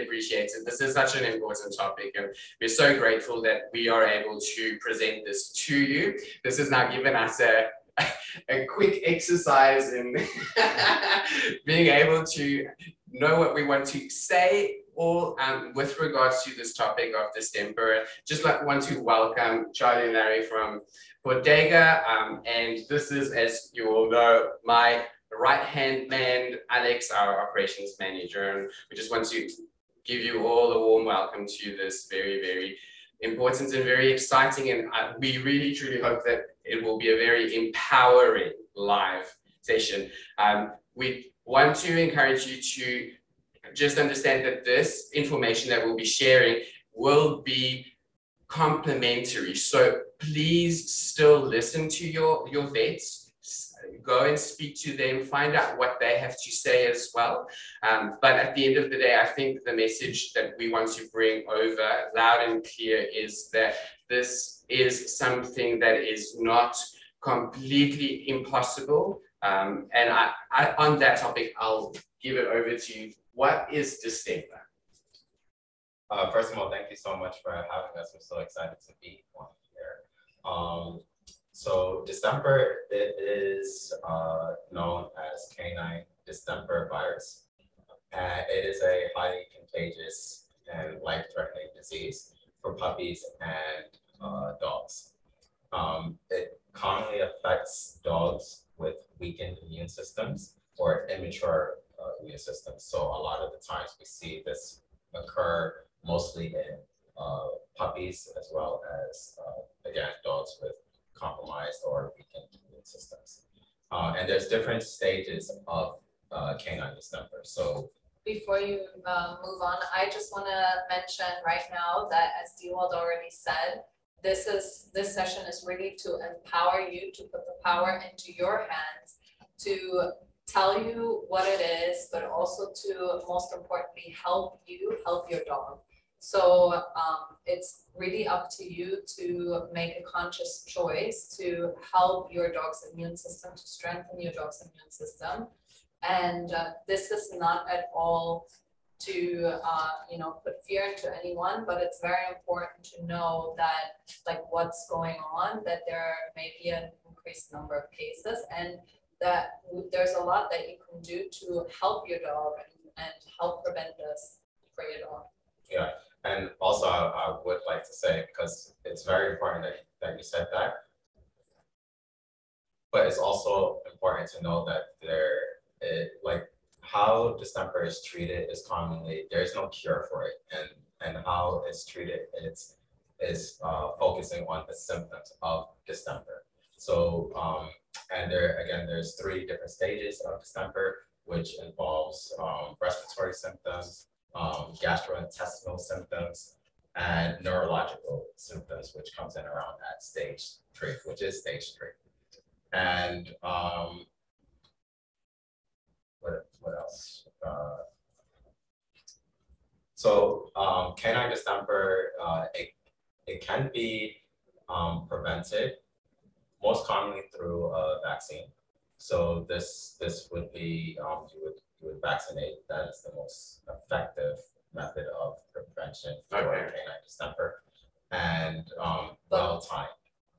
appreciates it. This is such an important topic, and we're so grateful that we are able to present this to you. This has now given us a a quick exercise in being able to know what we want to say all um, with regards to this topic of distemper. Just like, want to welcome Charly and Larry from Pawdega. Um, and this is, as you all know, my right hand man, Alex, our operations manager. And we just want to give you all a warm welcome to this very, very important and very exciting. And uh, we really, truly hope that it will be a very empowering live session. Um, we want to encourage you to just understand that this information that we'll be sharing will be complementary. So please still listen to your, your vets, go and speak to them, find out what they have to say as well. Um, but at the end of the day, I think the message that we want to bring over loud and clear is that this is something that is not completely impossible. Um, and I, I, on that topic, I'll give it over to you. What is distemper? Uh, first of all, thank you so much for having us. We're so excited to be here. Um, so distemper it is uh, known as canine distemper virus. And it is a highly contagious and life-threatening disease for puppies and uh, dogs. Um, it commonly affects dogs with weakened immune systems or immature uh, immune systems. So a lot of the times we see this occur mostly in uh, puppies as well as, uh, again, dogs with compromised or weakened immune systems. Uh, and there's different stages of uh, canine distemper. So before you uh, move on, I just want to mention right now that as Dewald already said, this is this session is really to empower you to put the power into your hands to tell you what it is, but also to most importantly help you help your dog. So um, it's really up to you to make a conscious choice to help your dog's immune system, to strengthen your dog's immune system. And uh, this is not at all to uh, you know put fear into anyone, but it's very important to know that like what's going on, that there may be an increased number of cases, and that there's a lot that you can do to help your dog and, and help prevent this for your dog. Yeah, and also, I, I would like to say, because it's very important that, that you said that, but it's also important to know that there, it, like how distemper is treated is commonly, there's no cure for it. And, and how it's treated, it's, is uh, focusing on the symptoms of distemper. So, um, and there, again, there's three different stages of distemper, which involves um, respiratory symptoms, um, gastrointestinal symptoms, and neurological symptoms, which comes in around at stage three, which is stage three. And um, what, what else? Uh, so um, canine distemper, uh, it, it can be um, prevented most commonly through a vaccine. So this this would be um, you would you would vaccinate. That is the most effective method of prevention for okay. canine distemper, and um, well timed.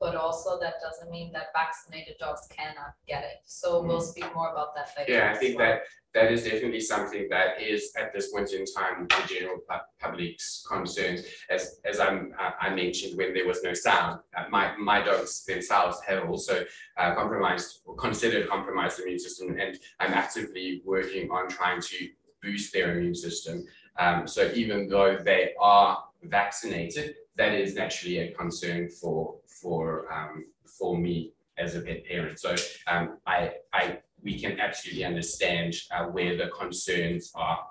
But also that doesn't mean that vaccinated dogs cannot get it. So mm. we'll speak more about that later. Yeah, I think well. that that is definitely something that is at this point in time the general public's concerns. As as I'm, uh, I mentioned, when there was no sound, uh, my my dogs themselves have also uh, compromised or considered compromised immune system, and I'm actively working on trying to boost their immune system. Um, so even though they are vaccinated, that is naturally a concern for for um, for me as a pet parent. So um, I I we can absolutely understand uh, where the concerns are.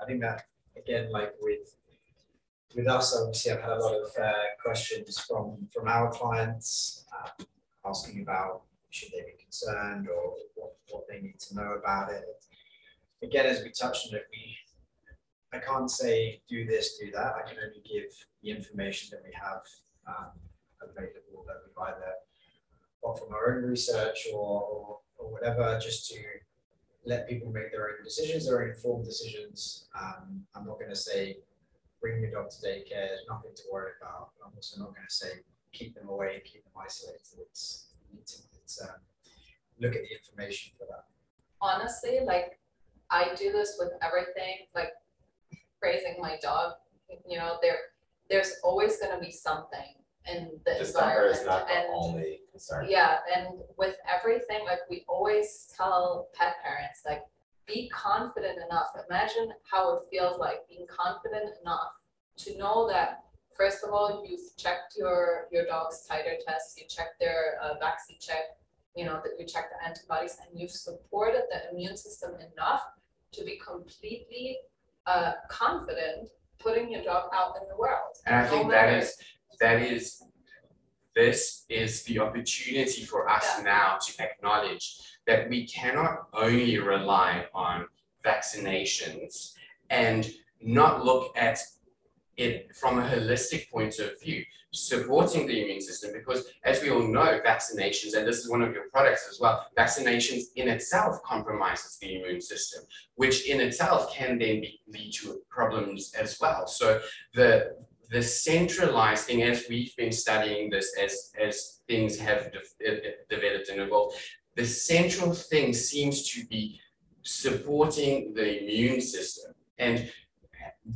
I think that again, like with with us, obviously, I've had a lot of uh, questions from from our clients uh, asking about should they be concerned or what, what they need to know about it. Again, as we touched on it, we I can't say do this, do that. I can only give the information that we have um, available that we've either got from our own research or, or or whatever, just to let people make their own decisions, their own informed decisions. Um, I'm not going to say bring your dog to daycare, there's nothing to worry about. I'm also not going to say keep them away, keep them isolated. It's, it's, it's um, look at the information for that. honestly, like, I do this with everything, like raising my dog, you know, there, there's always gonna be something in the is environment not the and only concern. yeah, and with everything, like we always tell pet parents, like, be confident enough. Imagine how it feels like being confident enough to know that, first of all, you've checked your, your dog's titer test, you checked their uh, Vaccicheck, you know, that you checked the antibodies, and you've supported the immune system enough to be completely uh, confident putting your dog out in the world. And I think that is that is this is the opportunity for us Yeah. now to acknowledge that we cannot only rely on vaccinations and not look at from a holistic point of view, supporting the immune system, because as we all know, vaccinations, and this is one of your products as well, vaccinations in itself compromises the immune system, which in itself can then be, lead to problems as well. So the the centralized thing, as we've been studying this, as as things have de- uh, developed and evolved, the central thing seems to be supporting the immune system and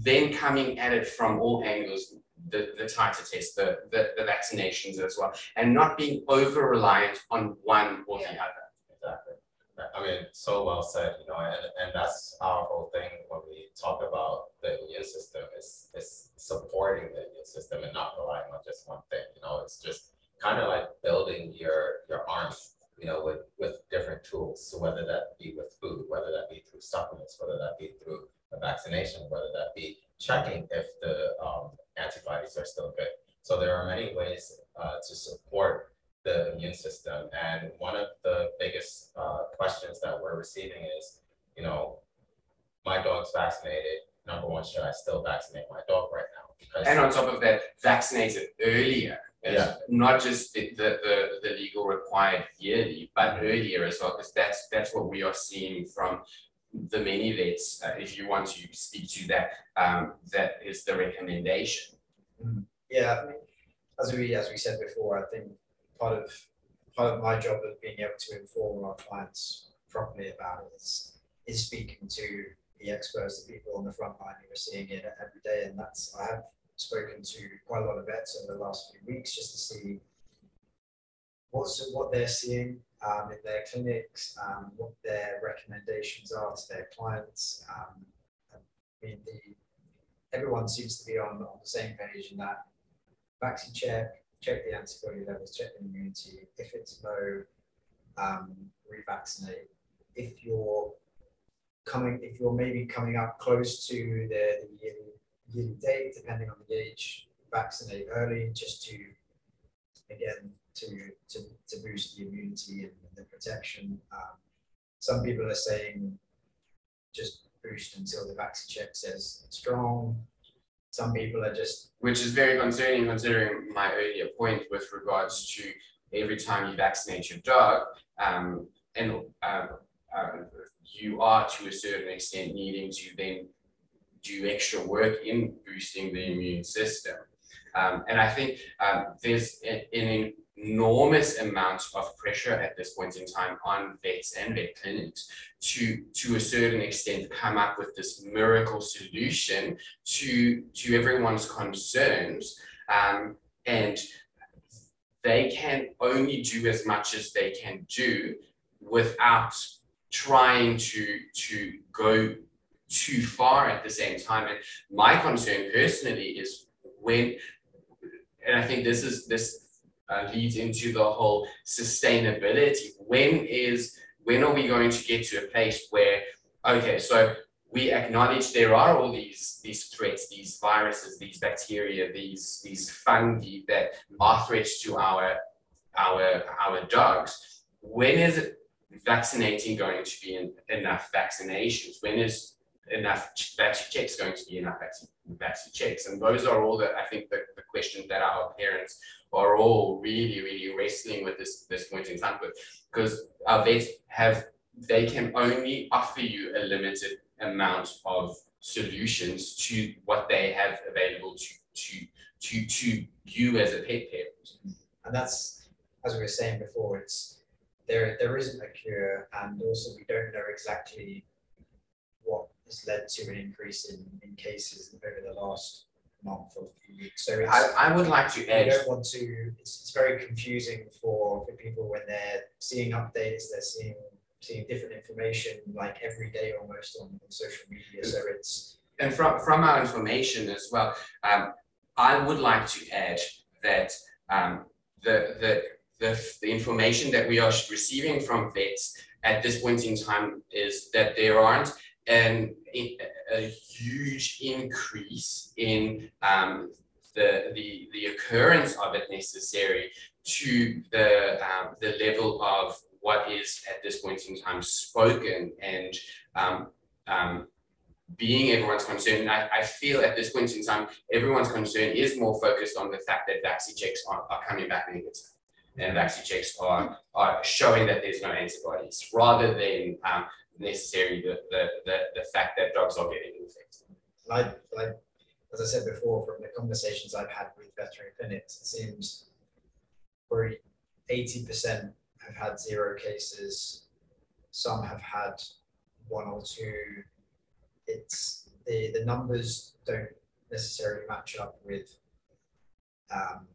then coming at it from all angles, the the titer test, the, the the vaccinations as well, and not being over reliant on one or the other. Exactly. I mean, so well said, you know, and, and that's our whole thing when we talk about the immune system is, is supporting the immune system and not relying on just one thing, you know, it's just kind of like building your, your arms, you know, with, with different tools. So whether that be with food, whether that be through supplements, whether that be through a vaccination, whether that be checking if the, um, antibodies are still good. So there are many ways, uh, to support the immune system. And one of the biggest uh, questions that we're receiving is, you know, my dog's vaccinated. Number one, should I still vaccinate my dog right now? Because And on top of that, vaccinated earlier. Yeah. Not just the, the, the, the legal required yearly, but earlier as well, because that's, that's what we are seeing from the many vets, uh, if you want to speak to that, um, that is the recommendation. Yeah, I mean, as we as we said before, I think part of part of my job of being able to inform our clients properly about it is is speaking to the experts, the people on the front line who are seeing it every day, and that's I have spoken to quite a lot of vets over the last few weeks just to see what's what they're seeing um, in their clinics, um, what their recommendations are to their clients. Um, I mean, the everyone seems to be on, on the same page in that Vaccicheck, check the antibody levels, check the immunity. If it's low, um, revaccinate. If you're coming, if you're maybe coming up close to the, the yearly, yearly date, depending on the age, vaccinate early just to, again, to, to, to boost the immunity and the protection. Um, some people are saying just boost until the Vaccicheck says strong. Some people are just Which is very concerning considering my earlier point with regards to every time you vaccinate your dog, um, and, um, uh, you are to a certain extent needing to then do extra work in boosting the immune system. Um, and I think, um, there's a- an enormous amount of pressure at this point in time on vets and vet clinics to, to a certain extent, come up with this miracle solution to, to everyone's concerns. Um, and they can only do as much as they can do without trying to, to go too far at the same time. And my concern personally is when, and I think this is, this uh, leads into the whole sustainability. When is, when are we going to get to a place where, okay, so we acknowledge there are all these these threats, these viruses, these bacteria, these these fungi that are threats to our our our dogs. When is vaccinating going to be en- enough vaccinations? When is enough Vaccichecks going to be enough vaccine Vaccichecks? And those are all the I think the, the questions that our parents are all really really wrestling with this this point in time because our vets have they can only offer you a limited amount of solutions to what they have available to to to to you as a pet parent. And that's, as we were saying before, it's, there, there isn't a cure, and also we don't know exactly what has led to an increase in, in cases over the last month or few weeks. So it's, I, I would like to we add don't want to, it's, it's very confusing for, for people when they're seeing updates, they're seeing, seeing different information like every day almost on, on social media, so it's, and from from our information as well, um, I would like to add that um, the, the the the information that we are receiving from vets at this point in time is that there aren't an a huge increase in um, the the the occurrence of it necessary to the um, the level of what is at this point in time spoken and um, um, being everyone's concern. I, I feel at this point in time, everyone's concern is more focused on the fact that Vaccichecks are, are coming back negative. And Vaccichecks are, are showing that there's no antibodies rather than um, necessarily the, the, the, the fact that dogs are getting infected. like, like, as I said before, from the conversations I've had with veterinary clinics, it seems probably eighty percent have had zero cases. Some have had one or two. It's, the, the numbers don't necessarily match up with um,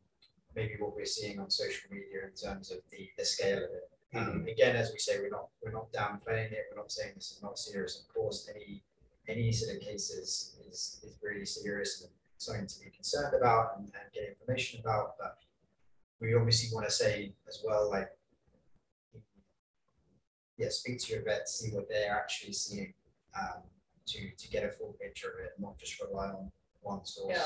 maybe what we're seeing on social media in terms of the, the scale of it. Um, again, as we say, we're not, we're not downplaying it, we're not saying this is not serious, of course, any, any incident cases is, is really serious and something to be concerned about and, and get information about, but we obviously want to say as well, like, yeah, speak to your vet, see what they're actually seeing, um, to, to get a full picture of it, not just rely on one source. Yeah.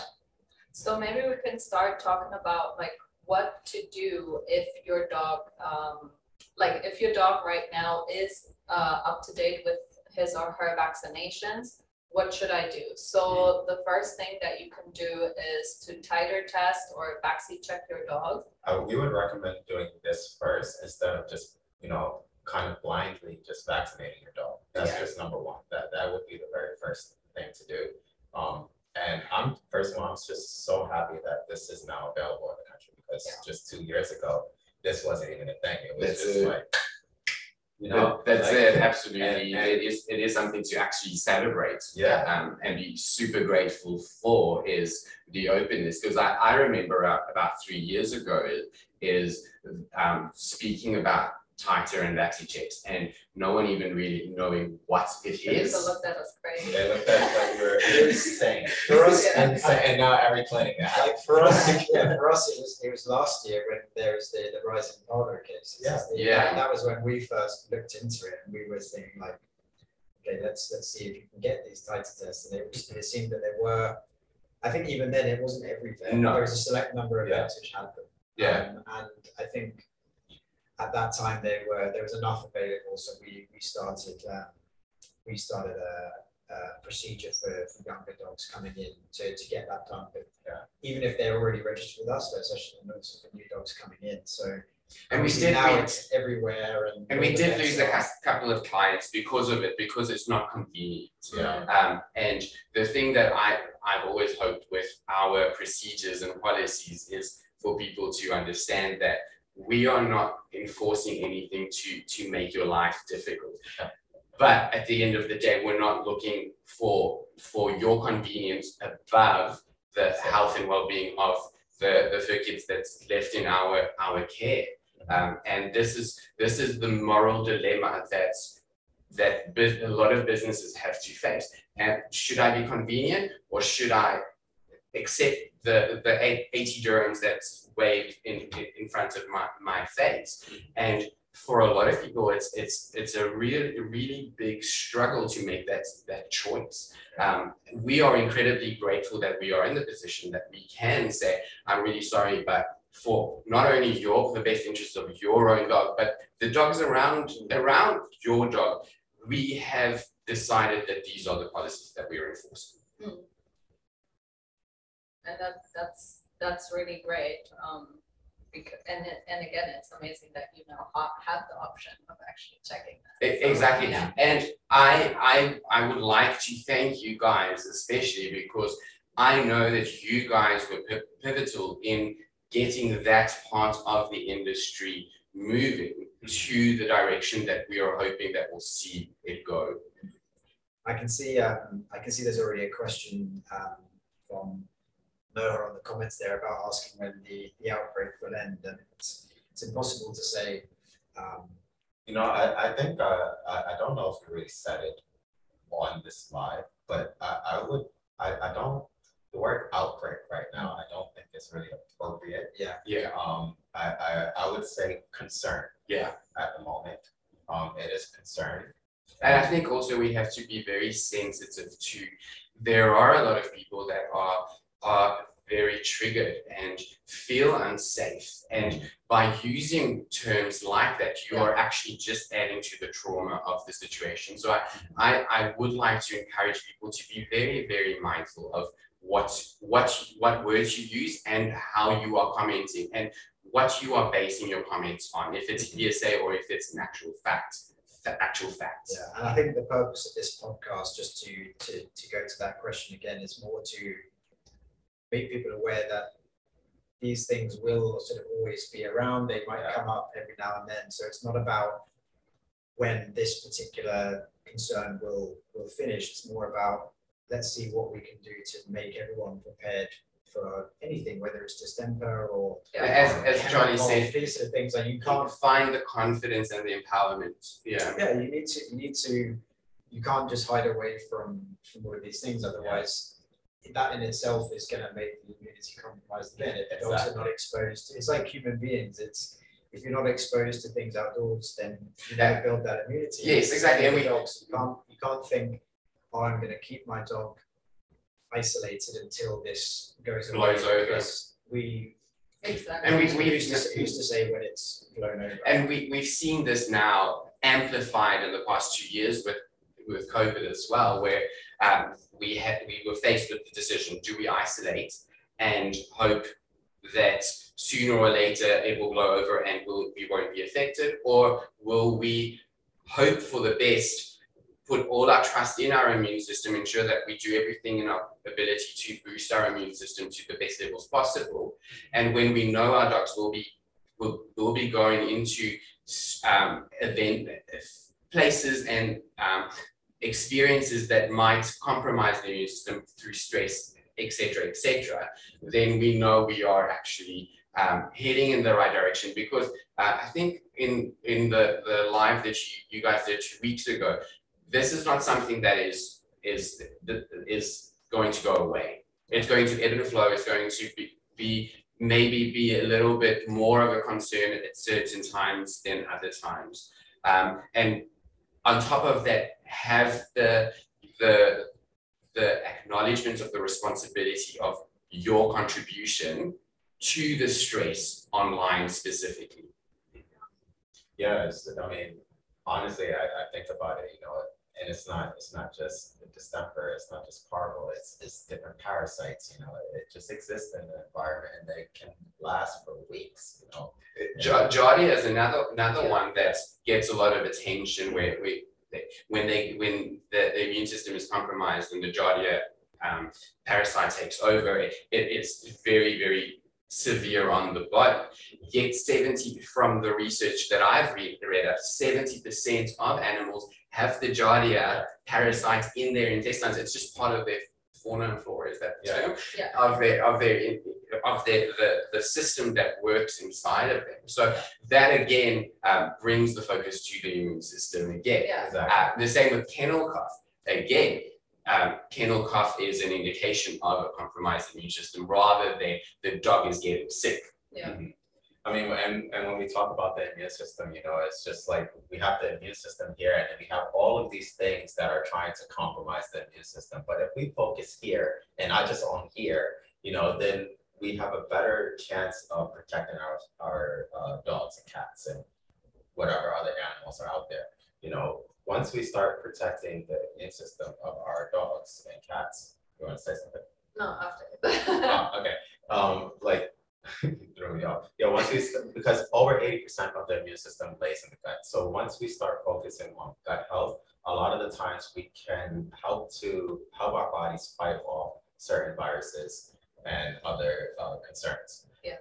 So maybe we can start talking about like what to do if your dog, um, like if your dog right now is uh, up to date with his or her vaccinations, what should I do? So the first thing that you can do is to titer test or Vaccicheck your dog. Uh, we would recommend doing this first instead of just, you know, kind of blindly just vaccinating your dog. That's Yeah. just number one. That that would be the very first thing to do. Um, and I'm first of all, I'm just so happy that this is now available in the country because Yeah. just two years ago, this wasn't even a thing. It was That's just it. like, you know, That- that's like- it, absolutely. and- and- it is it is something to actually celebrate. Yeah. Um, and be super grateful for is the openness because I, I remember uh, about three years ago is um, speaking about titer and Vaccichecks and no one even really knowing what it People is. looked at us crazy. They looked at us like we were insane. For us, Yeah. Insane. And now every clinic now. Like for us, yeah, for us, it was, it was last year when there was the, the rise in polio cases. Yeah. The- Yeah. That, that was when we first looked into it and we were thinking like, okay, let's, let's see if you can get these titer tests. And it was, it seemed that there were, I think even then it wasn't every vet. No. There was a select number of Yeah. vets which had them. Yeah, Um, and I think at that time they were, there was enough available, so we, we started, um, we started a, a procedure for, for younger dogs coming in to, to get that done, but Yeah. even if they're already registered with us, there's actually also for new dogs coming in, so. and we obviously did Now we- it's everywhere and. and we did vets lose a couple of clients because of it because it's not convenient. Yeah. Um, and the thing that I, I've always hoped with our procedures and policies is for people to understand that we are not enforcing anything to, to make your life difficult. But at the end of the day, we're not looking for, for your convenience above the health and well-being of the, the fur kids that's left in our, our care. Um, and this is, this is the moral dilemma that's, that a lot of businesses have to face. And should I be convenient or should I accept the, the eight- eighty dirhams that's waved in, in, front of my, my face? And for a lot of people, it's, it's, it's a really, really big struggle to make that, that choice. Um, we are incredibly grateful that we are in the position that we can say, I'm really sorry, but for not only your, the best interest of your own dog, but the dogs around, around your dog, we have decided that these are the policies that we are enforcing. And that, that's, that's really great. Um, Because, and it, and again, it's amazing that you now ha- have the option of actually checking that. So, Exactly, yeah. and I, I, I would like to thank you guys especially because I know that you guys were pi- pivotal in getting that part of the industry moving to the direction that we are hoping that we'll see it go. I can see, um, I can see there's already a question, um, from Noah on the comments there about asking when the, the outbreak will end, and it's, it's impossible to say, um, You know, I, I think, uh, I, I don't know if we really said it on this slide, but I, I would, I, I don't, the word outbreak right now, I don't think is really appropriate. yeah, Yeah, Um, I, I, I would say concern yeah. at the moment. Um, it is concern. And I think also we have to be very sensitive to, there are a lot of people that are, are very triggered and feel unsafe. And by using terms like that, you are actually just adding to the trauma of the situation. So I, I, I would like to encourage people to be very, very mindful of what, what, what words you use and how you are commenting and what you are basing your comments on, if it's mm-hmm. hearsay or if it's an actual fact, fa- actual facts. yeah, and I think the purpose of this podcast, just to, to, to go to that question again, is more to make people aware that these things will sort of always be around, they might Yeah. come up every now and then, so it's not about when this particular concern will, will finish, it's more about, let's see what we can do to make everyone prepared for anything, whether it's distemper or. As, as Johnny said, These of things, like you can't find the confidence and the empowerment, yeah. yeah, you need to, you need to, you can't just hide away from, from all of these things, otherwise that in itself is gonna make the immunity compromised again, if the dogs are not exposed, to- it's like human beings, it's, if you're not exposed to things outdoors, then you never build that immunity. Yes, exactly, and we- Dogs, you can't, you can't think, oh, I'm gonna keep my dog isolated until this goes away. Blows over. because We, Exactly. And we, we we used to, used to say when it's blown over. And we, we've seen this now amplified in the past two years with, with COVID as well, where um, we had, we were faced with the decision, do we isolate and hope that sooner or later it will blow over and will, we won't be affected? Or will we hope for the best, put all our trust in our immune system, ensure that we do everything in our ability to boost our immune system to the best levels possible? And when we know our dogs will be will, will be going into um, event places and um, experiences that might compromise the immune system through stress, etc., etc., then we know we are actually um, heading in the right direction. Because uh, I think in in the the live that you, you guys did two weeks ago, this is not something that is is is going to go away. It's going to ebb and flow. It's going to be, be maybe be a little bit more of a concern at certain times than other times. Um, and on top of that, have the the the acknowledgement of the responsibility of your contribution to the stress online specifically. Yes, I mean, honestly, I, I think about it, you know, and it's not, it's not just the distemper, it's not just parvo, it's, it's different parasites, you know, it just exists in the environment and they can last for weeks, you know. Ja- Giardia is another another Yeah. one that gets a lot of attention where we when they when the, the immune system is compromised and the Giardia um, parasite takes over, it, it it's very very severe on the body. Yet seventy from the research that I've read read up, seventy percent of animals have the Giardia parasite in their intestines. It's just part of their fauna and flora. Is that the Yeah. term? Yeah. Of their of their of their the the system that works inside of them. So that again um, brings the focus to the immune system again. Yeah, Exactly. Uh, the same with kennel cough. Again, um, kennel cough is an indication of a compromised immune system rather than the dog is getting sick. yeah, I mean, and, and when we talk about the immune system, you know, it's just like we have the immune system here and then we have all of these things that are trying to compromise the immune system. But if we focus here and not just on here, you know, then we have a better chance of protecting our, our uh, dogs and cats and whatever other animals are out there. You know, once we start protecting the immune system of our dogs and cats, you want to say something? no, after. Oh, okay, um, like, threw me off. Yeah, once we, because over eighty percent of the immune system lays in the gut. So once we start focusing on gut health, a lot of the times we can help to help our bodies fight off certain viruses and other uh, concerns. Yeah,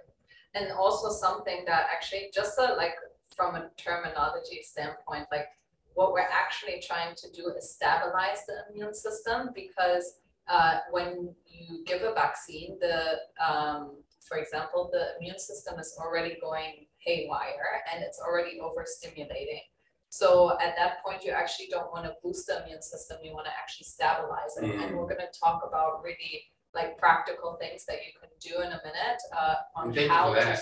and also something that actually, just so like from a terminology standpoint, like what we're actually trying to do is stabilize the immune system because uh, when you give a vaccine, the um, for example, the immune system is already going haywire and it's already overstimulating. So at that point, you actually don't want to boost the immune system, you want to actually stabilize it. And we're going to talk about really like practical things that you can do in a minute uh, on how to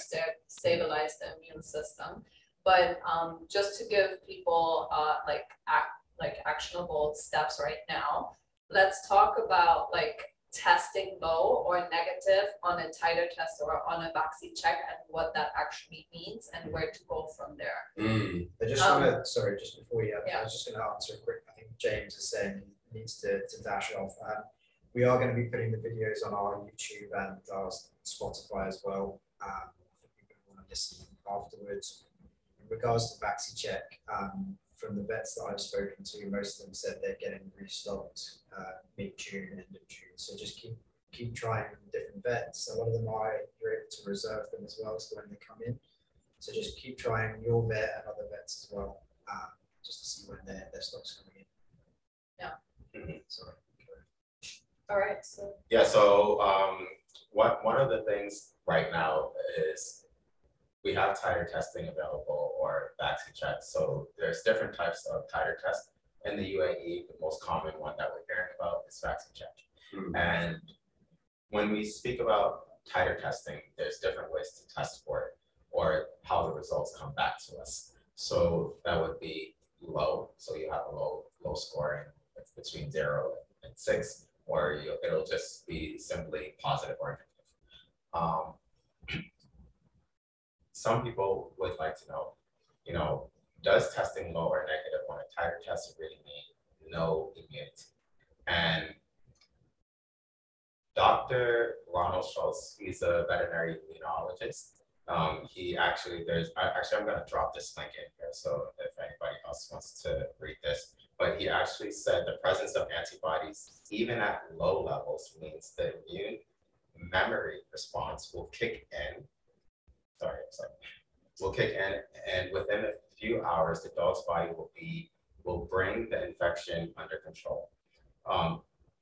stabilize the immune system. But um, just to give people uh, like ac- like actionable steps right now, let's talk about like testing low or negative on a titer test or on a Vaccicheck and what that actually means and where to go from there. Mm, I just Um, wanna, sorry, just before you, I was just gonna answer a quick, I think James is saying he needs to, to dash off. Um, we are gonna be putting the videos on our YouTube and our Spotify as well. Um, if people wanna listen afterwards. In regards to Vaccicheck, um, from the vets that I've spoken to, most of them said they're getting restocked, uh, mid-June, end of June. So just keep, keep trying different vets. A lot of them are, you're able to reserve them as well, so when they come in. So just keep trying your vet and other vets as well, um, just to see when their, their stock's coming in. Yeah. Mhm. Sorry. All right, so Yeah, so um, what, one of the things right now is we have titer testing available or Vaccichecks. So there's different types of titer tests. In the UAE, the most common one that we're hearing about is Vaccicheck. Hmm. And when we speak about titer testing, there's different ways to test for it or how the results come back to us. So that would be low, so you have a low, low scoring it's between zero and six, or you, it'll just be simply positive or negative. Um, some people would like to know, you know, does testing low or negative on a titer test really mean no immunity? And Dr. Ronald Schultz, he's a veterinary immunologist. Um, he actually, there's, actually, I'm gonna drop this link in here, so if anybody else wants to read this. But he actually said the presence of antibodies, even at low levels, means the immune memory response will kick in. Sorry, I'm sorry, will kick in, and within a few hours, the dog's body will be, will bring the infection under control. Um,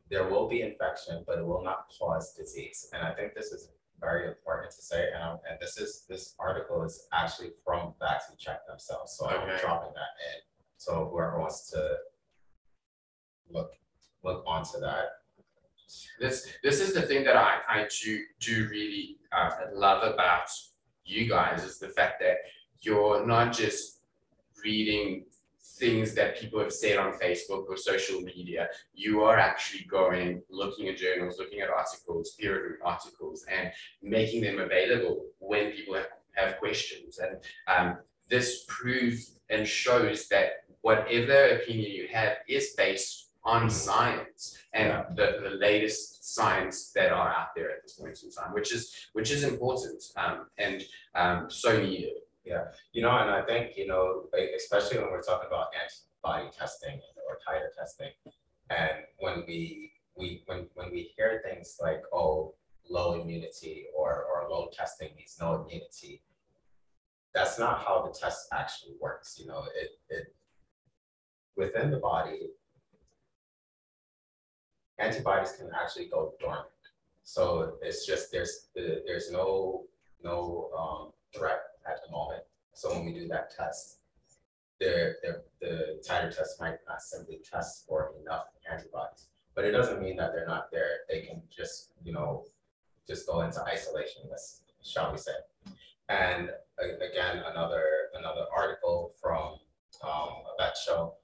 there will be infection, but it will not cause disease. And I think this is very important to say. And, um, and this is this article is actually from Vaccicheck themselves. So I'm Okay. dropping that in. So whoever wants to look look onto that. this this is the thing that I I do do really uh, love about you guys is the fact that you're not just reading things that people have said on Facebook or social media. You are actually going, looking at journals, looking at articles, peer reviewed articles, and making them available when people have, have questions. And um, this proves and shows that whatever opinion you have is based on science and the, the latest science that are out there at this point in time, which is which is important um, and um, so needed. Yeah, you know, and I think, you know, especially when we're talking about antibody testing or titer testing. And when we we when when we hear things like, oh, low immunity or or low testing means no immunity, that's not how the test actually works, you know, it it within the body, antibodies can actually go dormant. So it's just there's the there's no no um threat at the moment. So when we do that test, the the the titer test might not simply test for enough antibodies. But it doesn't mean that they're not there. They can just, you know, just go into isolation, let's shall we say. And again, another another article from um a vet show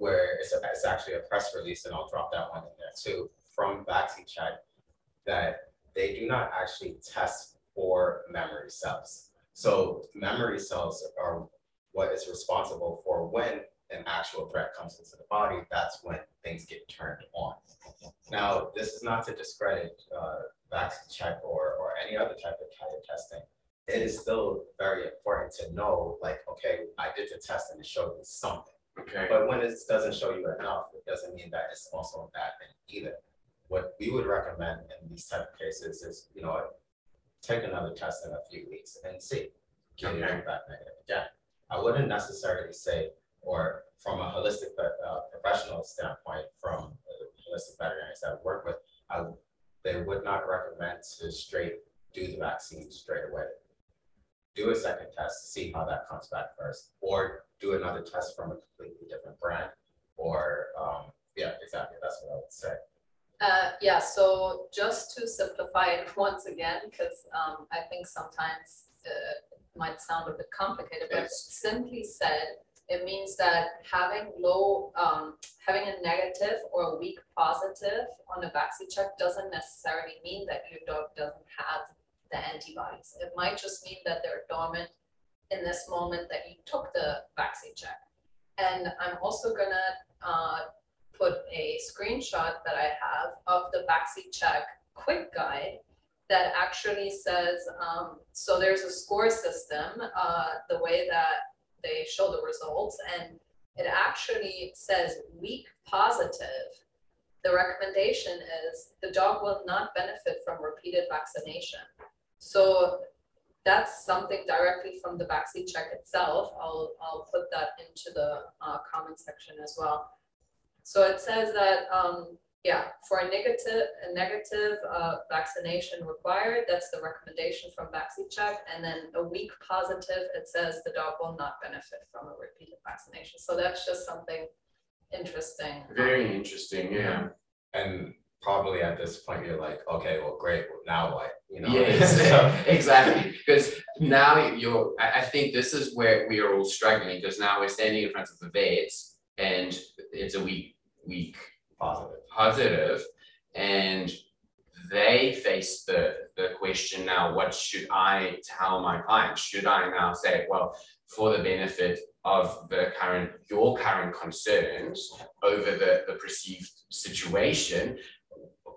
where it's a, it's actually a press release, and I'll drop that one in there too, from Vaccicheck, that they do not actually test for memory cells. So memory cells are what is responsible for when an actual threat comes into the body, that's when things get turned on. Now, this is not to discredit uh, Vaccicheck or, or any other type of titer testing, it is still very important to know, like, okay, I did the test and it showed me something. Okay. But when it doesn't show you enough, it doesn't mean that it's also a bad thing either. What we would recommend in these type of cases is, you know, take another test in a few weeks and see. Can you come back negative again? I wouldn't necessarily say, or from a holistic uh, professional standpoint, from holistic veterinarians that I work with, I, they would not recommend to straight do the vaccine straight away. Do a second test, to see how that comes back first, or do another test from a completely different brand. Or, um, yeah, exactly, that's what I would say. Uh, yeah, so just to simplify it once again, because, um, I think sometimes, uh, it might sound a bit complicated, but Yes. simply said, it means that having low, um, having a negative or a weak positive on a Vaccicheck doesn't necessarily mean that your dog doesn't have the antibodies. It might just mean that they're dormant in this moment that you took the Vaccicheck. And I'm also gonna, uh, put a screenshot that I have of the Vaccicheck quick guide that actually says, um, so there's a score system, uh, the way that they show the results, and it actually says weak positive. The recommendation is the dog will not benefit from repeated vaccination. So that's something directly from the Vaccicheck itself. I'll, I'll put that into the, uh, comment section as well. So it says that, um, yeah, for a negative, a negative, uh, vaccination required, that's the recommendation from Vaccicheck. And then a weak positive, it says the dog will not benefit from a repeated vaccination. So that's just something interesting. Very interesting, yeah. And probably at this point, you're like, okay, well, great, well, now what, you know? Yes, So- exactly. Because now you're, I, think this is where we are all struggling because now we're standing in front of the vets and it's a week, week Positive. positive and they face the, the question now, what should I tell my clients? Should I now say, well, for the benefit of the current, your current concerns over the, the perceived situation,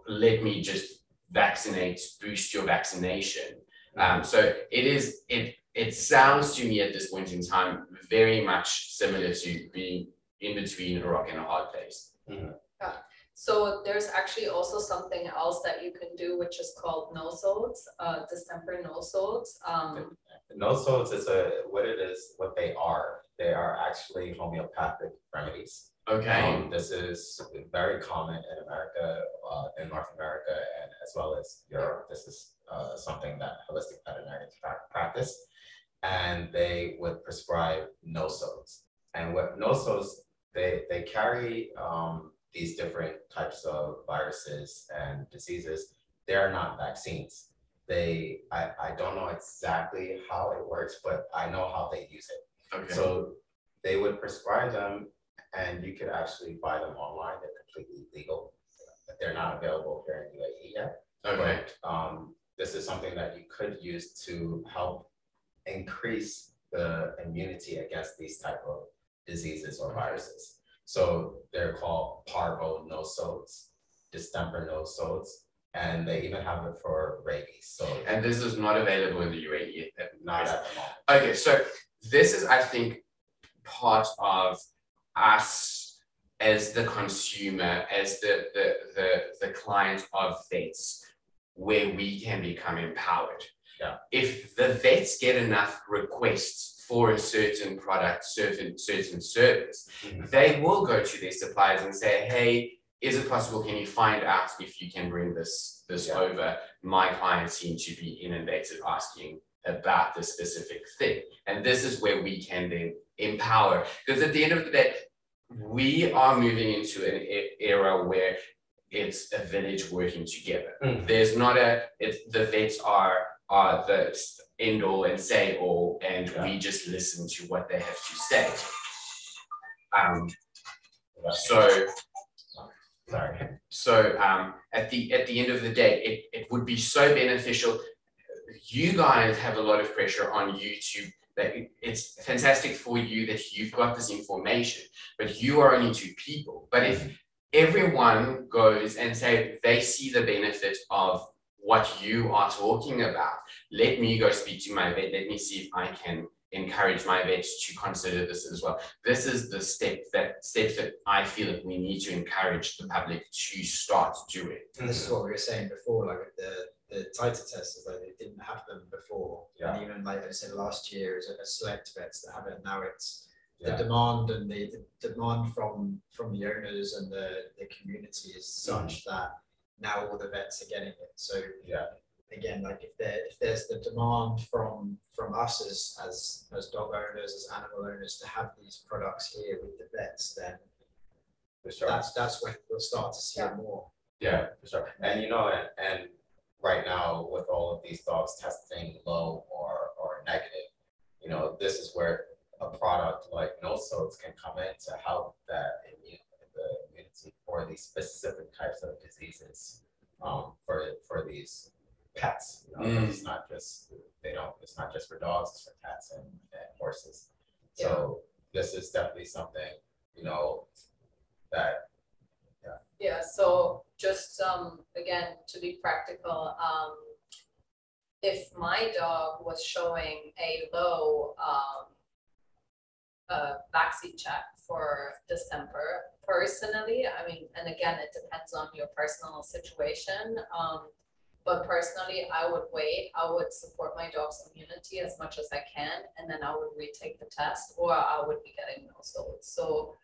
let me just vaccinate, boost your vaccination. Um, so it is, it, it sounds to me at this point in time, very much similar to being in between a rock and a hard place. Yeah. So there's actually also something else that you can do, which is called nosodes, uh, distemper nosodes. Um, No sodes is a, what it is, what they are, they are actually homeopathic remedies. Okay, Um, this is very common in America, uh, in North America, and as well as Europe. This is, uh, something that holistic veterinarians prac- practice. And they would prescribe nosodes. And what nosodes, they, they carry, um, these different types of viruses and diseases. They're not vaccines. They, I, I don't know exactly how it works, but I know how they use it. okay, So they would prescribe them and you could actually buy them online. They're completely legal. But they're not available here in UAE yet. okay, But um, this is something that you could use to help increase the immunity against these type of diseases or viruses. So they're called parvo nosodes, distemper nosodes, and they even have it for rabies. So and this is not available in the UAE. not at the moment. Okay, so this is, I think, part of us as the consumer, as the the the the client of vets, where we can become empowered. Yeah. If the vets get enough requests for a certain product, certain certain service, Mhm. they will go to their suppliers and say, hey, is it possible, can you find out if you can bring this this Yeah. over? My clients seem to be inundated asking about the specific thing. And this is where we can then empower, because at the end of the day, we are moving into an era where it's a village working together. Mhm. There's not a, it's, the vets are, are the end all and say all, and we just listen to what they have to say. Um, so, Sorry. so um, at the at the end of the day, it, it would be so beneficial. You guys have a lot of pressure on YouTube that it's fantastic for you that you've got this information, but you are only two people. But if everyone goes and say they see the benefit of what you are talking about. Let me go speak to my vet. Let me see if I can encourage my vets to consider this as well. This is the step that steps that I feel that we need to encourage the public to start doing. And this is what we were saying before, like the the titer tests, like they didn't have them before. Yeah. And even like I said last year, is a select vets that have it. Now it's the demand and the, the demand from from the owners and the, the community is such mm. that now all the vets are getting it. So Yeah. again, like if there if there's the demand from from us as as as dog owners, as animal owners to have these products here with the vets, then For sure. that's that's when we'll start to see it more. Yeah, for sure. And you know, and, and right now with all of these dogs testing low or, or negative, you know, this is where a product like nosodes can come in to help that immune, the immunity for these specific types of diseases. Um, for, for these pets, you know, Mm. it's not just, they don't, it's not just for dogs, it's for cats and, and horses. So this is definitely something, you know, that, Yeah, so just um again, to be practical, um if my dog was showing a low um uh Vaccicheck for distemper, personally, I mean, and again, it depends on your personal situation. Um but personally, I would wait, I would support my dog's immunity as much as I can, and then I would retake the test, or I would be getting no results. So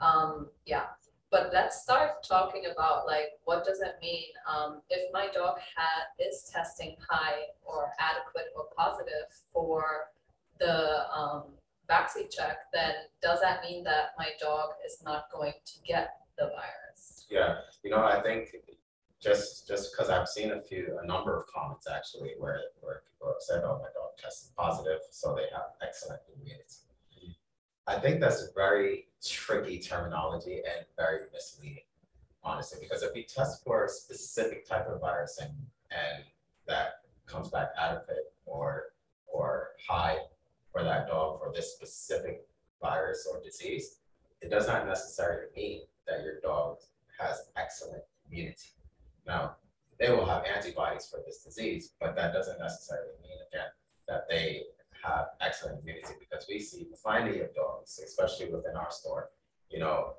um yeah, but let's start talking about like, what does it mean, um, if my dog is testing high or adequate or positive for the, um, Vaccicheck, then does that mean that my dog is not going to get the virus? Yeah, you know, I think just just because I've seen a few, a number of comments actually where where people have said, "Oh, my dog tested positive, so they have excellent immunity." I think that's very tricky terminology and very misleading, honestly, because if you test for a specific type of virus and and that comes back adequate or or high for that dog for this specific virus or disease, it does not necessarily mean that your dog has excellent immunity. Now, they will have antibodies for this disease, but that doesn't necessarily mean again that they have excellent immunity because we see plenty of dogs, especially within our store, you know,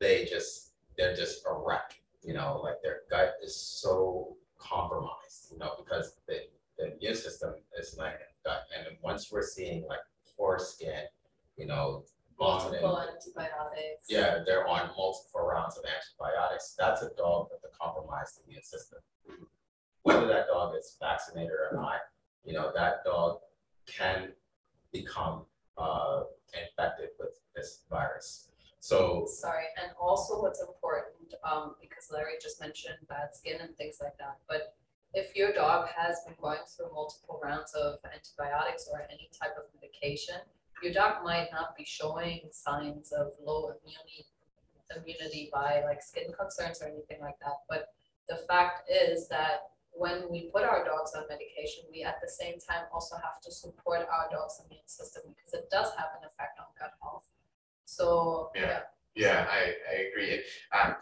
they just they're just a wreck, you know, like their gut is so compromised, you know, because the, the immune system is like a gut. And once we're seeing like poor skin, you know, Multiple antibiotics. yeah, they're on multiple rounds of antibiotics. That's a dog with a compromised immune system. Mm-hmm. Whether that dog is vaccinated or not, you know, that dog can become uh, infected with this virus. So, Sorry, and also what's important, um, because Larry just mentioned bad skin and things like that, but if your dog has been going through multiple rounds of antibiotics or any type of medication, your dog might not be showing signs of low immunity, immunity by like skin concerns or anything like that, but the fact is that when we put our dogs on medication, we at the same time also have to support our dog's immune system because it does have an effect on gut health. So, Yeah. yeah, Yeah, I, I agree. Um,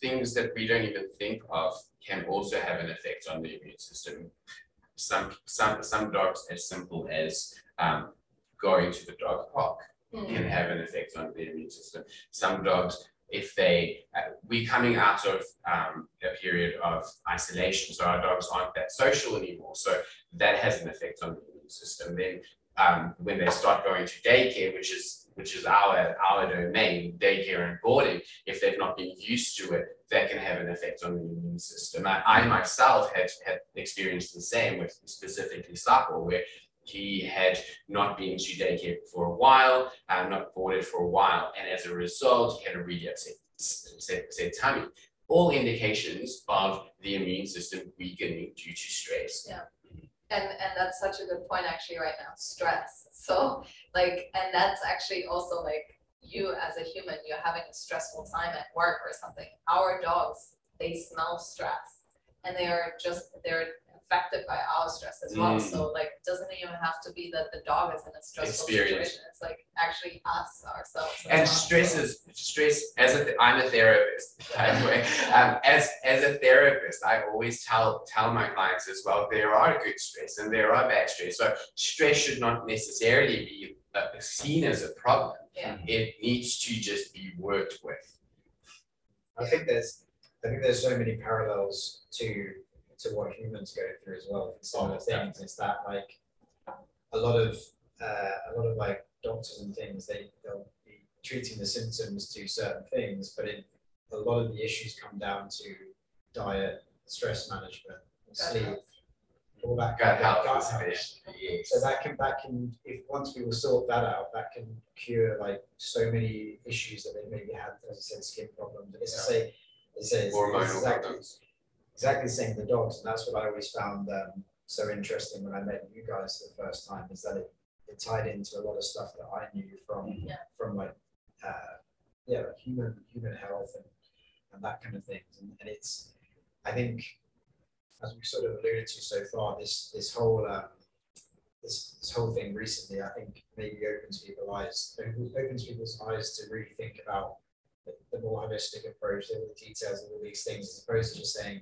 things that we don't even think of can also have an effect on the immune system. Some, some, some dogs as simple as, um, going to the dog park Mm. can have an effect on the immune system. Some dogs, if they, uh, we coming out of, um, a period of isolation, so our dogs aren't that social anymore, so that has an effect on the immune system. Then, um, when they start going to daycare, which is, which is our, our domain, daycare and boarding, if they've not been used to it, that can have an effect on the immune system. I, I myself had, had experienced the same with specifically Sapo, where he had not been to daycare for a while, uh, not boarded for a while, and as a result, he had a really upset, upset, upset tummy. All indications of the immune system weakening due to stress. Yeah. And and that's such a good point actually right now, stress. So like, and that's actually also like you as a human, you're having a stressful time at work or something. Our dogs, they smell stress and they are just, they're affected by our stress as well, Mm. so like, it doesn't even have to be that the dog is in a stressful Experience. situation, it's like actually us ourselves And well, stress is stress as a th- I'm a therapist by the way. Um, as as a therapist, I always tell tell my clients as well there are good stress and there are bad stress. So stress should not necessarily be uh, seen as a problem. Yeah. It needs to just be worked with. I think there's, I think there's so many parallels to, to what humans go through as well, similar things, is that like, a lot of, uh, a lot of like doctors and things, they, they'll be treating the symptoms to certain things, but it, a lot of the issues come down to diet, stress management, sleep, all that. Gut kind of- health gut is health. big. Yes. So that can, that can, if, once we will sort that out, that can cure like so many issues that they maybe had, as I said, skin problems, and it's to say, it's, it's Hormonal exactly, problems. Exactly the same with the dogs, and that's what I always found um so interesting when I met you guys for the first time, is that it it tied into a lot of stuff that I knew from Yeah. from like uh yeah, like human human health and and that kind of things, and and it's, I think, as we've sort of alluded to so far, this this whole um this this whole thing recently, I think maybe opens people's eyes, opens people's eyes to really think about the, the more holistic approach, the details of all these things, as opposed to just saying,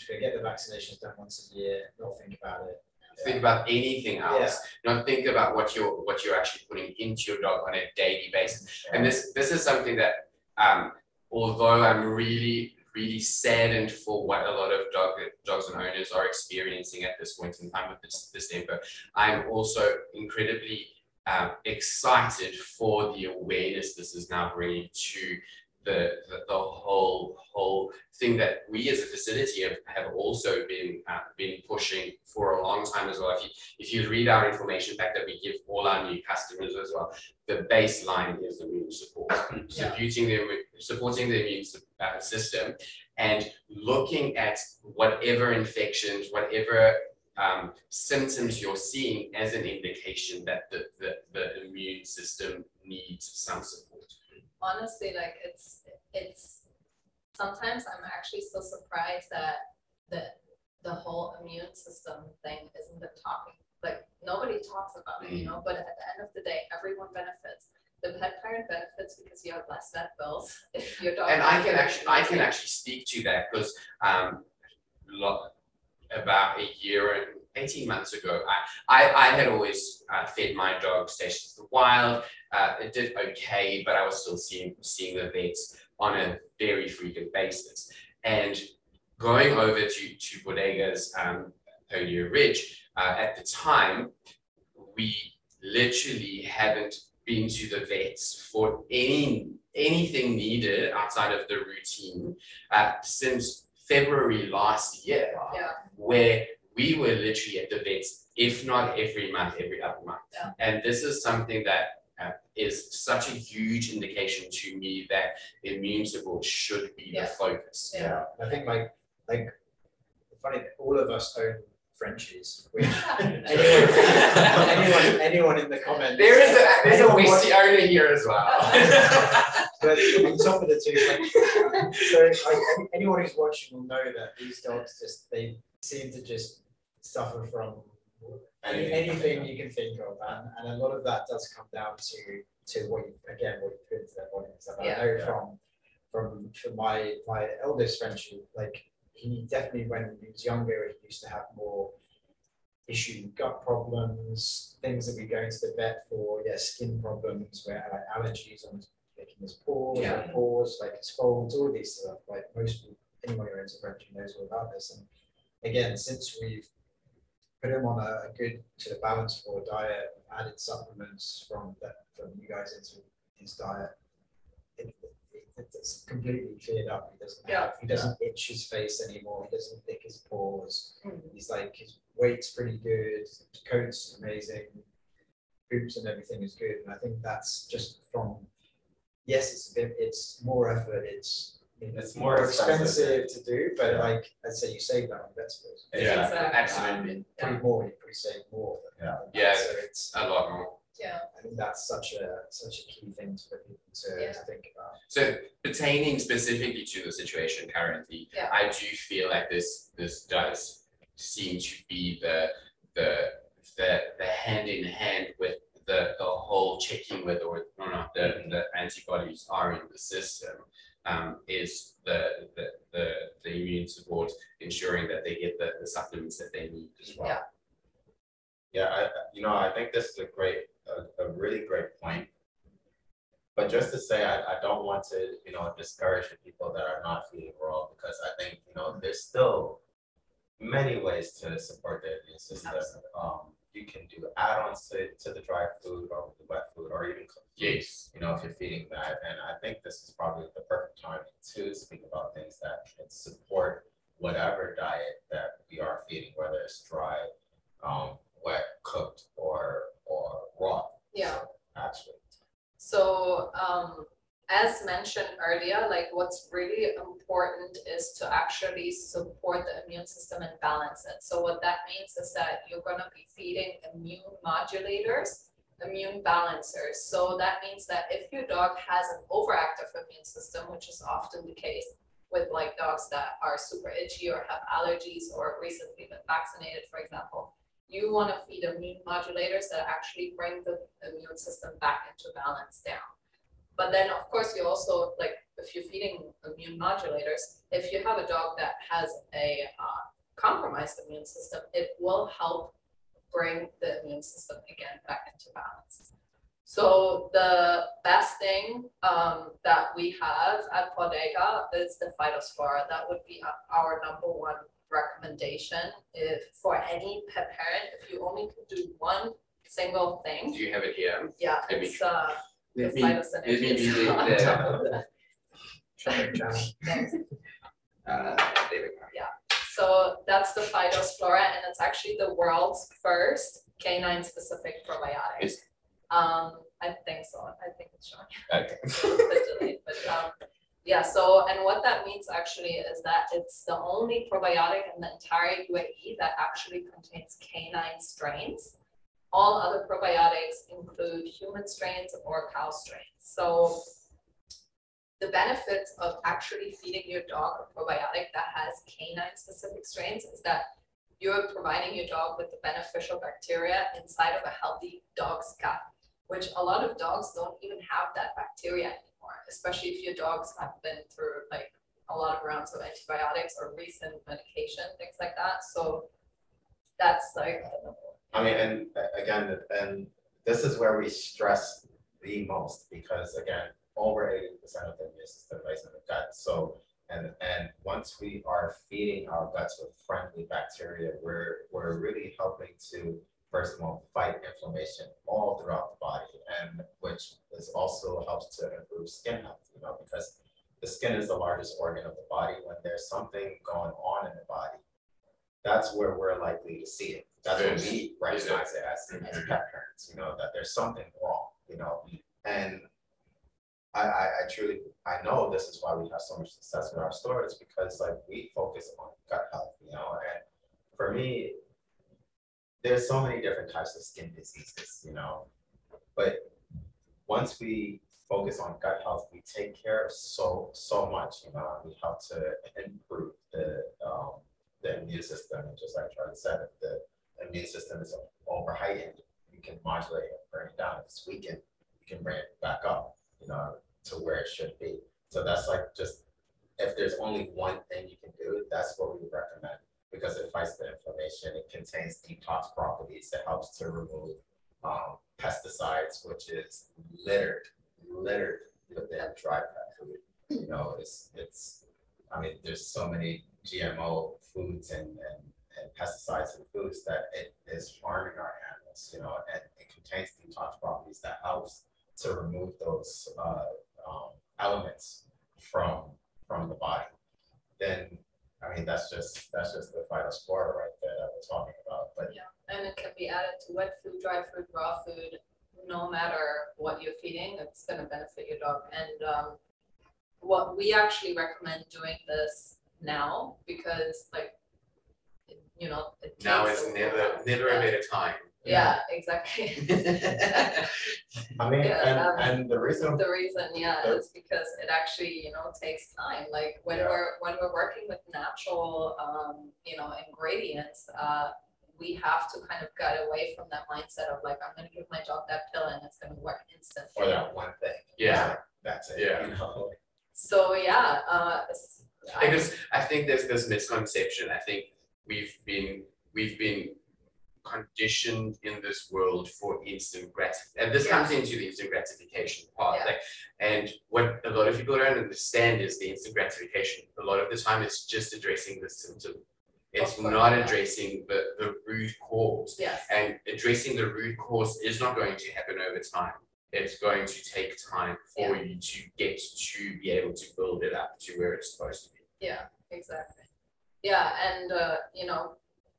just gonna get the vaccinations done once a year, not think about it. Think about anything else. Not think about what you're what you're actually putting into your dog on a daily basis. And this this is something that um although I'm really really saddened for what a lot of dog dogs and owners are experiencing at this point in time with this distemper, I'm also incredibly um, excited for the awareness this is now bringing to the, the the whole whole thing that we as a facility have, have also been uh, been pushing for a long time as well. If you if you read our information pack that we give all our new customers as well, the baseline is the immune support, supporting the supporting the immune uh, system, and looking at whatever infections, whatever um, symptoms you're seeing as an indication that the, the, the immune system needs some support. Honestly, like it's, it's, sometimes I'm actually still surprised that the, the whole immune system thing isn't the talking, like, nobody talks about it, you know, but at the end of the day, everyone benefits. The pet parent benefits because you have less vet bills if your dog. And I can actually, I can actually speak to that because um about a year and eighteen months ago, I I I had always uh fed my dog stations of the wild. Uh it did okay, but I was still seeing seeing the vets on a very frequent basis. And going over to to Pawdega's um Polio Ridge, uh at the time, we literally haven't been to the vets for any anything needed outside of the routine uh, since February last year, Yeah. where we were literally at the vets, if not every month, every other month. Yeah. And this is something that uh, is such a huge indication to me that immune support should be Yeah. the focus. Yeah. I think like, like, funny, all of us own Frenchies, which anyone, anyone, anyone in the comments. There is a there's a anyone Westie owner here as well. But on top of the two, like, so like anyone who's watching will know that these dogs just they seem to just suffer from any, anything you can think of, and, and a lot of that does come down to to what you again what you put into their body and. Yeah. I know Yeah. from from from my my eldest Frenchie, like he definitely when he was younger, he used to have more issue gut problems, things that we go into the vet for, yeah, skin problems, where like allergies on making his paws, Yeah. like pores, like his folds, all these stuff. Like most people, anyone who owns a Frenchie knows all about this. And again, since we've put him on a good sort of balanced for diet, added supplements from that from you guys into his diet, it, it, it's completely cleared up. He doesn't Yeah. have, he doesn't itch his face anymore. He doesn't lick his paws. Mm. He's like his weight's pretty good, his coat's amazing, poops and everything is good. And I think that's just from yes, it's a bit, it's more effort. It's It's more expensive. to do, but like I'd say you save that on vet. Yeah, Exactly. absolutely. Probably more, you probably save more. than- Yeah. that. Yeah. So it's, A lot more. Yeah, I think that's such a such a key thing for people to, Yeah. to think about. So pertaining specifically to the situation currently, Yeah. I do feel like this this does seem to be the, the, the, the hand in hand with the, the whole checking whether or not the, the antibodies are in the system. Um, is the, the, the, the immune support ensuring that they get the, the supplements that they need as well. Yeah. Yeah, I, I- you know, I think this is a great, a, a really great point. But just to say, I, I don't want to, you know, discourage the people that are not feeding raw, because I think, you know, there's still many ways to support the immune system. Um, you can do add-ons to, to the dry food or the wet food, or even cook food, Yes, you know, if you're feeding that. And I think this is probably the perfect time to speak about things that can support whatever diet that we are feeding, whether it's dry, um, wet, cooked, or, or raw. Yeah. Actually, So, um, as mentioned earlier, like what's really important is to actually support the immune system and balance it. So what that means is that you're gonna be feeding immune modulators, immune balancers. So that means that if your dog has an overactive immune system, which is often the case with like dogs that are super itchy or have allergies or recently been vaccinated, for example, you want to feed immune modulators that actually bring the immune system back into balance down. But then, of course, you also, like, if you're feeding immune modulators, if you have a dog that has a uh, compromised immune system, it will help bring the immune system again back into balance. So the best thing um, that we have at Pawdega is the phytospora. That would be our number one recommendation if for any pet parent, if you only could do one single thing, do you have it here? yeah, it's uh the Let me, let me phytosynergy be the, on the, top of that. Shopping channel. Thanks. uh, there we go. So that's the phytospora and it's actually the world's first canine specific probiotic. Is- Um, I think so, I think it's showing. okay. a bit delayed, but um, yeah, so, and what that means actually is that it's the only probiotic in the entire UAE that actually contains canine strains. All other probiotics include human strains or cow strains, so the benefits of actually feeding your dog a probiotic that has canine specific strains is that you're providing your dog with the beneficial bacteria inside of a healthy dog's gut which a lot of dogs don't even have that bacteria anymore, especially if your dogs have been through like a lot of rounds of antibiotics or recent medication, things like that. So that's like. I mean, and uh, again, and this is where we stress the most, because again, over eighty percent of the immune system is in the gut, so. And, and once we are feeding our guts with friendly bacteria, we're, we're really helping to, first of all, fight inflammation all throughout the body, and which is also helps to improve skin health, you know, because the skin is the largest organ of the body, when there's something going on in the body, that's where we're likely to see it. That's what we recognize it as, as pet parents, you know, that there's something wrong, you know, and I, I, I truly, I know this is why we have so much success with our stores, because like we focus on gut health, you know, and for me, there's so many different types of skin diseases, you know, but once we focus on gut health, we take care of so, so much, you know, we help to improve the, um, the immune system, and just like Charly said, the immune system is over heightened, you can modulate it, bring it down, if it's weakened, you can bring it back up, you know, to where it should be. So that's like just, if there's only one thing you can do, that's what we recommend, because it fights the inflammation, it contains detox properties, that helps to remove um, pesticides, which is littered, littered with within dry pet food. You know, it's, it's, I mean, there's so many GMO foods and, and, and pesticides in foods that it is harming our animals, you know, and it contains detox properties that helps to remove those, uh, um, elements from, from the body. Then, I mean, that's just, that's just the phytospora right there that we're talking about, but yeah, And it can be added to wet food, dry food, raw food, no matter what you're feeding, it's gonna benefit your dog. And um, what we actually recommend doing this now, because like, it- you know, it takes. Now is a never, never a better time Yeah, exactly. I mean, Yeah, and, um, and the reason, The reason, yeah, is because it actually, you know, takes time, like when Yeah. we're, when we're working with natural, um, you know, ingredients, uh, we have to kind of get away from that mindset of like, I'm gonna give my dog that pill and it's gonna work instantly. for that one thing. Yeah. That's it. Yeah. You know? So, yeah, uh, s- I- Because I think there's this misconception. I think we've been we've been conditioned in this world for instant gratification. And this Yeah. comes into the instant gratification part. Yeah. Like, and what a lot of people don't understand is the instant gratification. A lot of the time it's just addressing the symptom. It's not yeah. addressing the, the root cause. yes, And addressing the root cause is not going to happen over time. It's going to take time for you to get to be able to build it up to where it's supposed to be. yeah, exactly. Yeah, and, uh, you know,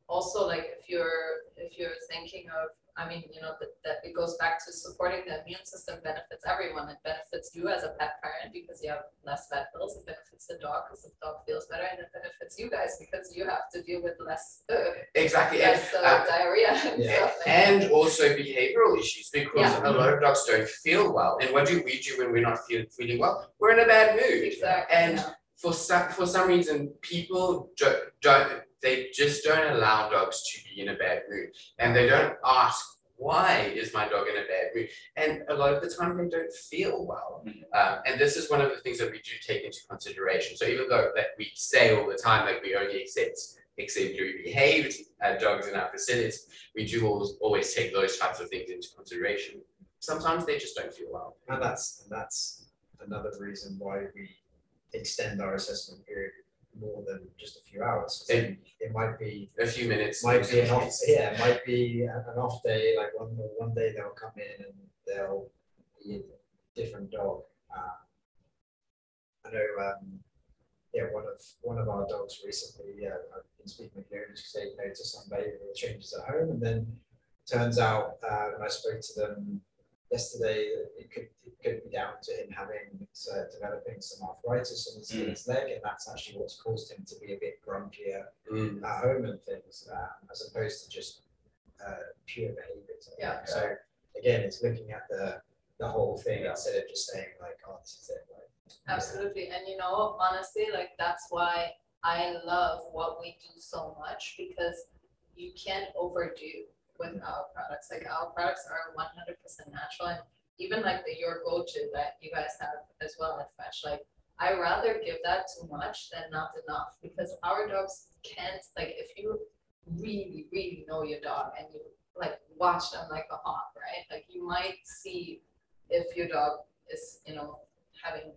also like if you're, if you're thinking of, I mean, you know, that, that it goes back to supporting the immune system benefits everyone. It benefits you as a pet parent because you have less vet bills. It benefits the dog because the dog feels better and it benefits you guys because you have to deal with less, uh, Exactly. And, less uh, uh, diarrhea and Yeah. stuff. like that. and also behavioral issues because Yeah. a lot of dogs don't feel well. And what do we do when we're not feel, feeling well? We're in a bad mood. Exactly, And yeah. For some for some reason, people don't, don't they just don't allow dogs to be in a bad mood, and they don't ask why is my dog in a bad mood, and a lot of the time they don't feel well. Um, and this is one of the things that we do take into consideration. So even though that we say all the time like we only accept exemplary behaved uh, dogs in our facilities, we do always always take those types of things into consideration. Sometimes they just don't feel well. And that's, and that's another reason why we extend our assessment period more than just a few hours. then It might be, A few minutes. might be an off, yeah, it might be an off day, like one, one day they'll come in and they'll be a different dog. Um, I know, um, yeah, one of, one of our dogs recently, yeah, I've been speaking with owners because they noticed some behavioral changes at home and then turns out, uh, when I spoke to them yesterday, that it could, it could be down to him having, uh, developing some arthritis in his, in his leg and that's actually what's caused him to be a bit grumpier Mm. at home and things, um, as opposed to just uh, pure behaviours. Yeah. think. So again, it's looking at the the whole thing Yeah. instead of just saying like, oh, this is it. Like, Absolutely, and you know, honestly, like that's why I love what we do so much because you can't overdo with our products. Like our products are one hundred percent natural and even like the your go-to that you guys have as well at Fetch, like I rather give that too much than not enough because our dogs can't, like if you really, really know your dog and you like watch them like a hawk, right? Like you might see if your dog is, you know, having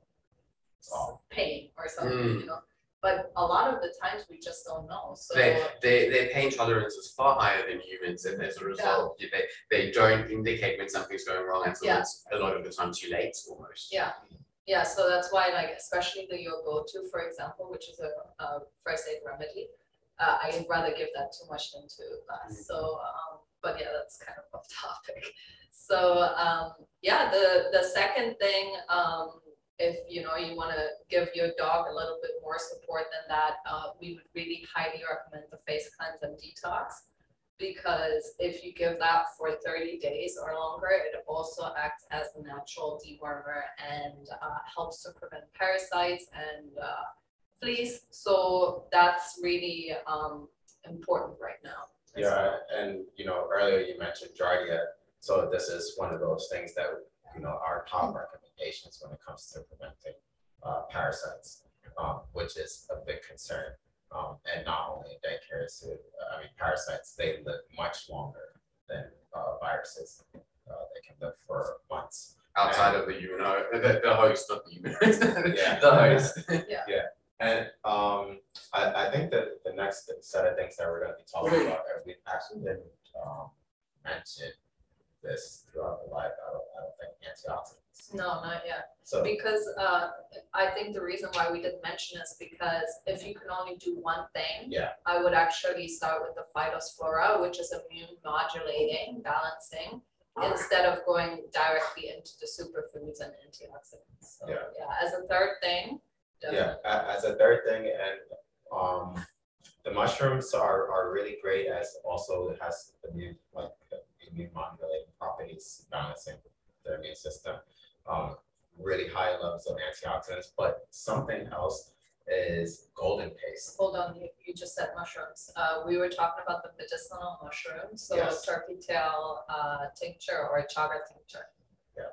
pain or something, mm. you know. But a lot of the times we just don't know, so. They, they, their pain tolerance is far higher than humans, and as a result, they, they don't indicate when something's going wrong until Yeah. it's a lot of the time too late almost. Yeah. Yeah, so that's why like especially the your go-to, for example, which is a, a first aid remedy. Uh, I'd rather give that too much than too less, so, um, but yeah, that's kind of off topic. So, um, yeah, the, the second thing, um, if, you know, you wanna give your dog a little bit more support than that, uh, we would really highly recommend the face cleanse and detox. Because if you give that for thirty days or longer, it also acts as a natural dewormer and uh, helps to prevent parasites and uh, fleas. So that's really um, important right now. Yeah, well. and you know, earlier you mentioned Giardia, so this is one of those things that, you know, our top recommendations when it comes to preventing uh parasites, um, which is a big concern. Um, and not only in daycares, uh, I mean, parasites, they live much longer than uh viruses. Uh, they can live for months. Outside of the human, ho- the, the host, not the human host, Yeah. the host. And um, I, I think that the next set of things that we're gonna be talking about, and we actually didn't um mention this throughout the life, I don't, I don't think antioxidants. No, not yet. So, Because uh, I think the reason why we didn't mention is because if you can only do one thing. Yeah. I would actually start with the phytospora, which is immune modulating, balancing, instead of going directly into the superfoods and antioxidants. So, Yeah. yeah, as a third thing, yeah, definitely. a- as a third thing, and um, the mushrooms are, are really great as also it has immune, like, immune modulating properties, balancing the immune system. Um, really high levels of antioxidants, but something else is golden paste. Hold on, you, you just said mushrooms. Uh, we were talking about the medicinal mushrooms, so Yes. turkey tail, uh, tincture or chaga tincture. Yeah.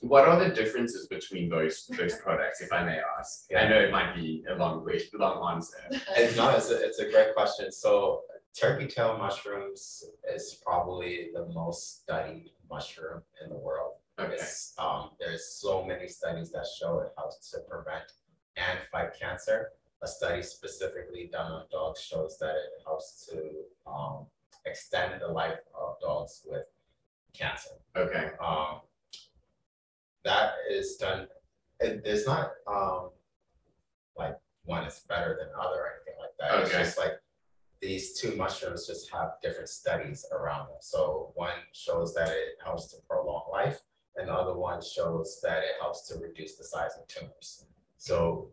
What are the differences between those those products, if I may ask? I know it might be a long question, long answer. It's not, it's a, it's a great question. So turkey tail mushrooms is probably the most studied mushroom in the world. Okay, It's, um, there's so many studies that show it helps to prevent and fight cancer. A study specifically done on dogs shows that it helps to, um, extend the life of dogs with cancer. okay, Um, that is done, and there's not, um, like one is better than other or anything like that. Okay. It's just like these two mushrooms just have different studies around them. So one shows that it helps to prolong life, and the other one shows that it helps to reduce the size of tumors. So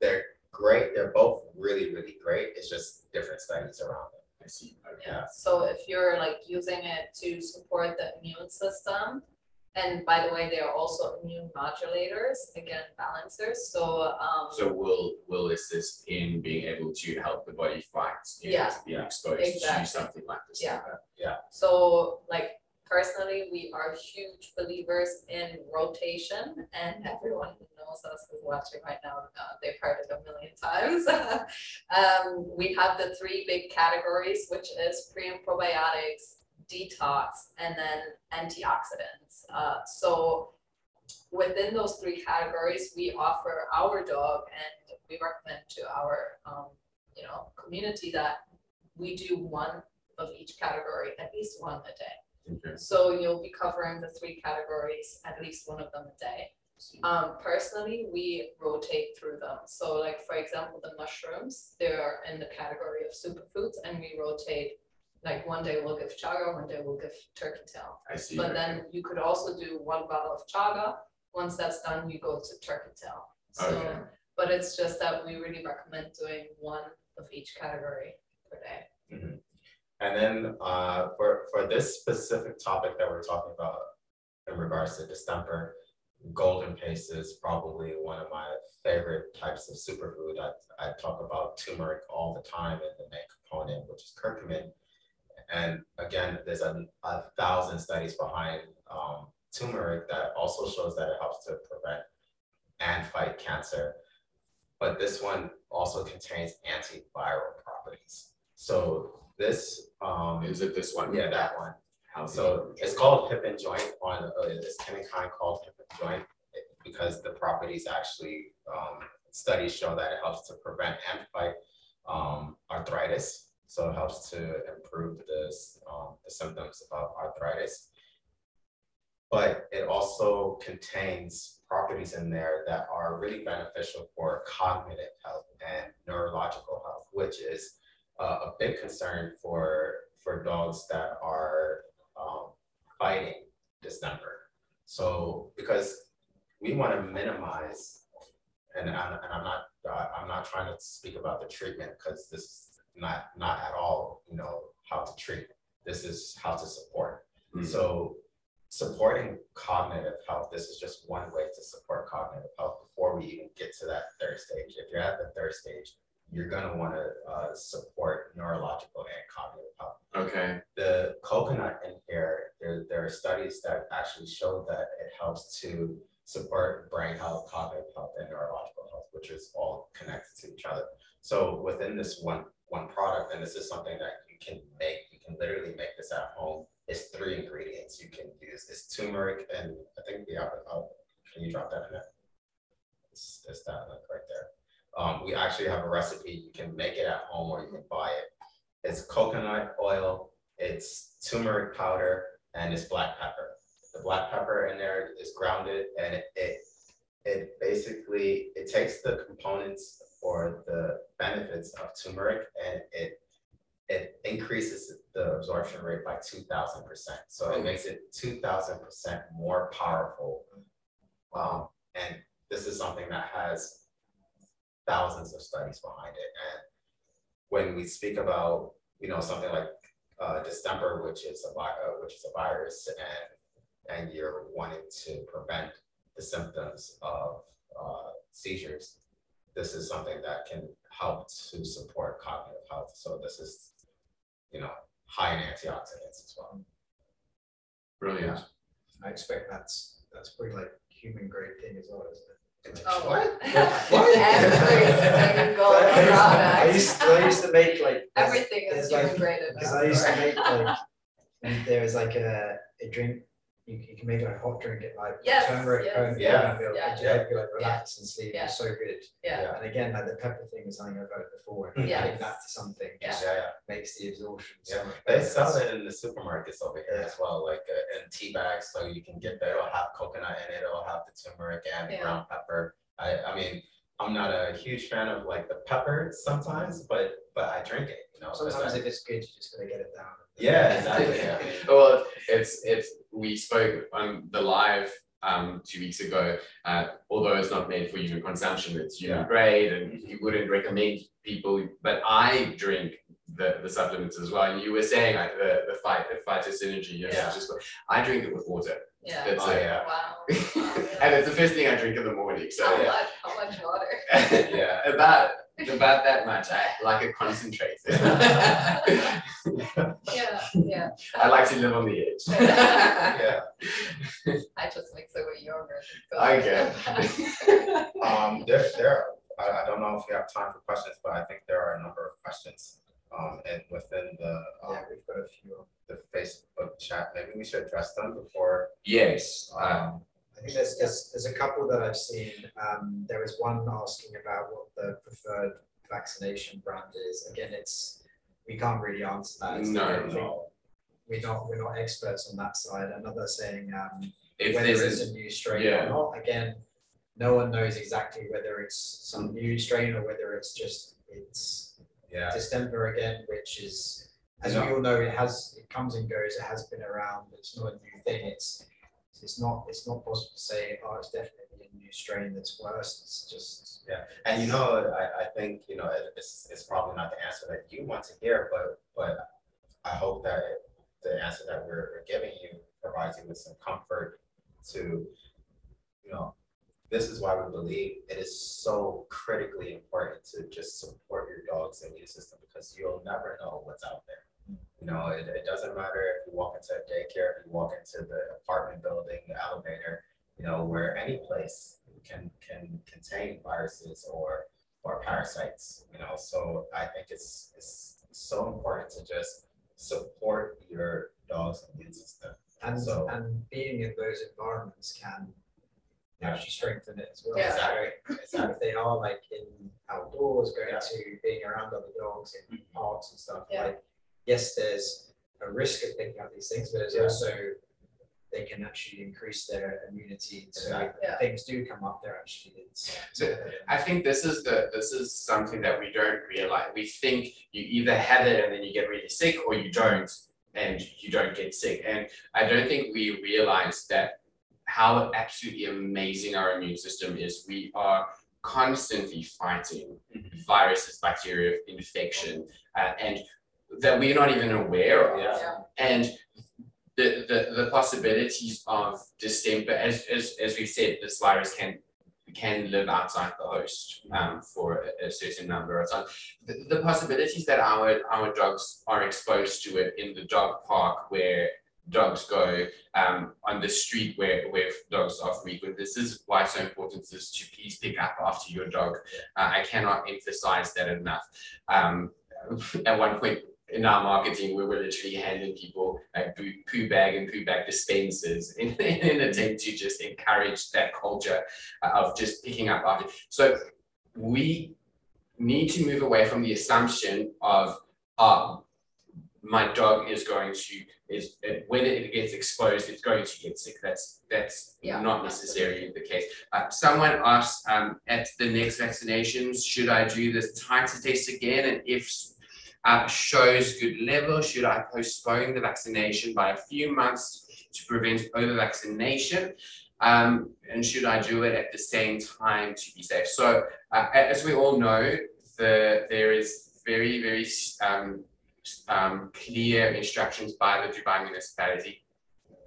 they're great. They're both really, really great. It's just different studies around them. I see. Yeah, so if you're like using it to support the immune system, and by the way, they are also immune modulators, again, balancers, so, um. So will will assist in being able to help the body fight Yeah. against being exposed to Exactly. something like this. Yeah. So like personally, we are huge believers in rotation and everyone who knows us is watching right now, uh, they've heard it a million times. Um, we have the three big categories, which is pre and probiotics, detox, and then antioxidants. Uh, so within those three categories, we offer our dog and we recommend to our, um, you know, community that we do one of each category, at least one a day. Okay. So you'll be covering the three categories, at least one of them a day. Um, personally, we rotate through them. So like, for example, the mushrooms, they're in the category of superfoods and we rotate. Like one day we'll give chaga, one day we'll give turkey tail. I see. But then you could also do one bottle of chaga. Once that's done, you go to turkey tail. So, Okay. but it's just that we really recommend doing one of each category per day. And then uh, for, for this specific topic that we're talking about in regards to distemper, golden paste is probably one of my favorite types of superfood. I, I talk about turmeric all the time and the main component, which is curcumin. And again, there's a, a thousand studies behind um, turmeric that also shows that it helps to prevent and fight cancer. But this one also contains antiviral properties. So this, um, Is it this one? yeah, that one. So it's called hip and joint on, uh, it's chemical called hip and joint because the properties actually, um, studies show that it helps to prevent and fight, um, arthritis. So it helps to improve this, um, the symptoms of arthritis. But it also contains properties in there that are really beneficial for cognitive health and neurological health, which is uh, a big concern for, for dogs that are um, fighting distemper. So because we want to minimize, and and I'm not uh, I'm not trying to speak about the treatment because this is not not at all you know how to treat. This is how to support. Mhm. So supporting cognitive health. This is just one way to support cognitive health before we even get to that third stage. If you're at the third stage, you're gonna want to uh, support neurological and cognitive health Okay, the coconut in here, there, there are studies that actually show that it helps to support brain health, cognitive health, and neurological health, which is all connected to each other. So within this one, one product, and this is something that you can make, you can literally make this at home. It's three ingredients you can use. It's turmeric and I think we have, oh, can you drop that in there? It's, it's that right there. Um, we actually have a recipe. You can make it at home or you can buy it. It's coconut oil, it's turmeric powder, and it's black pepper. The black pepper in there is grounded and it, it, it basically, it takes the components or the benefits of turmeric and it, it increases the absorption rate by two thousand percent. So it makes it two thousand percent more powerful. Um, and this is something that has thousands of studies behind it. And when we speak about, you know, something like uh, distemper, which is a uh, which is a virus, and and you're wanting to prevent the symptoms of uh, seizures, this is something that can help to support cognitive health. So this is, you know, high in antioxidants as well. Brilliant. I expect that's, that's pretty like human grade thing as well, isn't it? Oh, What? Every single I used- I used, I used to make like. Everything is there's like- human grade in Because I used to make like, and there was like a, a drink, you, you can make like a hot drink at like Yes, turmeric, yes, and Yeah. yeah, yeah. and you help you like relax and sleep, Yeah. it's so good. Yeah, And again, like the pepper thing is something I've heard before, and Yes. adding that to something just Yeah, yeah. makes the absorption so Yeah, much they sell it in the supermarkets over here Yeah. as well, like uh, in tea bags, so you can get, it'll have coconut in it, it'll have the turmeric and the Yeah. ground pepper. I, I mean, I'm not a huge fan of like the pepper sometimes, but, but I drink it, you know, Sometimes if it's good, you're just gotta get it down. Yeah, exactly, yeah. Well, it's it's we spoke on the live um two weeks ago. Uh, although it's not made for human consumption, it's human Yeah. grade, and you wouldn't recommend people. But I drink the the supplements as well. And you were saying like the the fight the phytosynergy. Yes, Yeah. just I drink it with water, yeah. That's Oh, it. yeah. Wow. Wow, yeah. and it's the first thing I drink in the morning. So How yeah. much, how much water? Yeah. about about that much. I like it concentrated. Yeah, yeah. I like to live on the edge. Yeah, I just mix it with yogurt. Okay. um, there, there, I, I don't know if we have time for questions, but I think there are a number of questions. Um, and within the, um, Yeah, we've got a few. the Facebook chat, maybe we should address them before, yes. Um, um, I think there's, there's, there's a couple that I've seen, um, there was one asking about what the preferred vaccination brand is, again, it's, we can't really answer that. It's No. We're not, we're not experts on that side, another saying, um, if whether it's a, a new strain yeah. or not, again, no one knows exactly whether it's some new strain or whether it's just, it's yeah, distemper again, which is, as we all know, it has, it comes and goes, it has been around, it's not a new thing, it's, it's not, it's not possible to say, oh, it's definitely a new strain that's worse, it's just, yeah, and you know, I, I think, you know, it- it's, it's probably not the answer that you want to hear, but, but I hope that the answer that we're giving you provides you with some comfort to, you know, this is why we believe it is so critically important to just support your dog's immune system because you'll never know what's out there. You know, it, it doesn't matter if you walk into a daycare, if you walk into the apartment building, the elevator, you know, where any place can can contain viruses or or parasites, you know. So I think it's it's so important to just support your dog's immune system. and, So- and being in those environments can actually strengthen it as well. Yeah. Exactly. So if they are like in outdoors, going Yeah. to being around other dogs in mm-hmm. parks and stuff, Yeah. like, yes, there's a risk of picking up these things, but there's Yeah. also, they can actually increase their immunity, so if Exactly. Yeah. things do come up, they're actually, it's. So, I think this is the this is something that we don't realize. We think you either have it and then you get really sick, or you don't and you don't get sick. And I don't think we realize that how absolutely amazing our immune system is. We are constantly fighting viruses, bacteria, infection, uh, and that we're not even aware of. Yeah. And the, the, the possibilities of distemper, as, as, as we've said, this virus can can live outside the host um, for a, a certain number of time. The, the possibilities that our our dogs are exposed to it in the dog park where dogs go um, on the street where, where dogs are frequent. This is why it's so important is to please pick up after your dog. Uh, I cannot emphasize that enough. Um, at one point in our marketing, we were literally handing people like poo, poo bag and poo bag dispensers in, in an attempt to just encourage that culture uh, of just picking up after. So we need to move away from the assumption of, uh, my dog is going to is when it gets exposed, it's going to get sick. That's that's Yeah, not necessarily the case. Uh, someone asked um, at the next vaccinations, should I do this titer test again? And if uh, shows good level, should I postpone the vaccination by a few months to prevent over vaccination? Um, and should I do it at the same time to be safe? So, uh, as we all know, the there is very very um, um, clear instructions by the Dubai municipality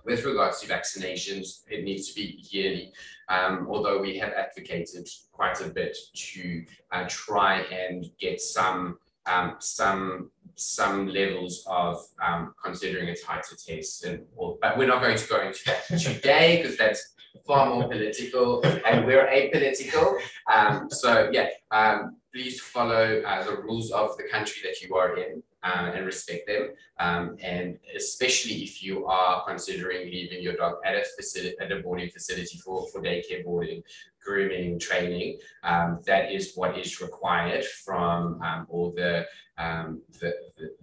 with regards to vaccinations, it needs to be yearly. Um, although we have advocated quite a bit to uh, try and get some um, some some levels of um, considering a titer test, and but we're not going to go into that today because that's far more political, and we're apolitical. Um, so yeah, um, please follow uh, the rules of the country that you are in uh, and respect them. Um, and especially if you are considering leaving your dog at a facility, at a boarding facility for, for daycare boarding, grooming, training, um, that is what is required from um, all the, um, the,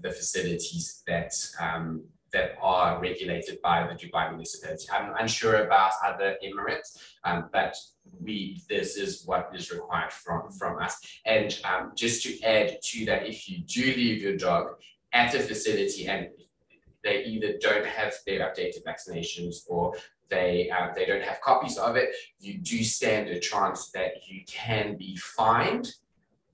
the, facilities that um, that are regulated by the Dubai municipality. I'm unsure about other Emirates, um, but we this is what is required from from us. And um, just to add to that, if you do leave your dog at a facility and they either don't have their updated vaccinations or they uh, they don't have copies of it, you do stand a chance that you can be fined,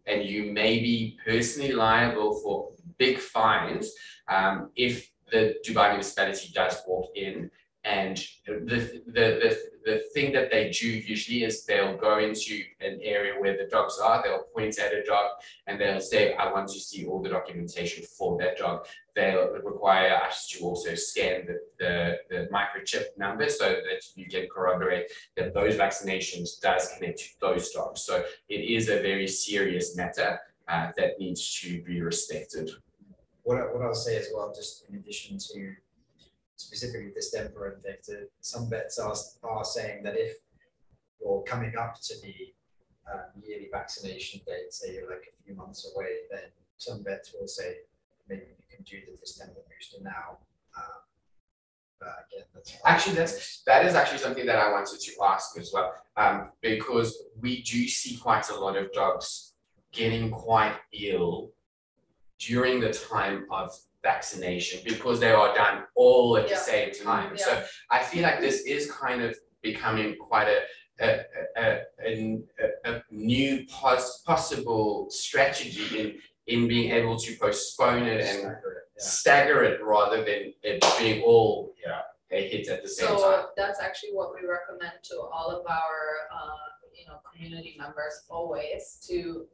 and you may be personally liable for big fines um, if the Dubai municipality does walk in and the, the, the, the thing that they do usually is they'll go into an area where the dogs are, they'll point at a dog and they'll say, I want to see all the documentation for that dog. They'll require us to also scan the, the, the microchip number so that you can corroborate that those vaccinations does connect to those dogs. So it is a very serious matter uh, that needs to be respected. What I, what I'll say as well, just in addition to specifically distemper and vector, some vets are, are saying that if you're coming up to the um, yearly vaccination date, say you're like a few months away, then some vets will say maybe you can do the distemper booster now. Um, that's Actually, that's that is actually something that I wanted to ask as well, um, because we do see quite a lot of dogs getting quite ill during the time of vaccination because they are done all at the same time. So I feel like this is kind of becoming quite a a, a, a, a, a new pos- possible strategy in in being able to postpone it and Stagger it, yeah. stagger it rather than it being all Yeah. a hit at the same time. So that's actually what we recommend to all of our, uh, you know, community members always to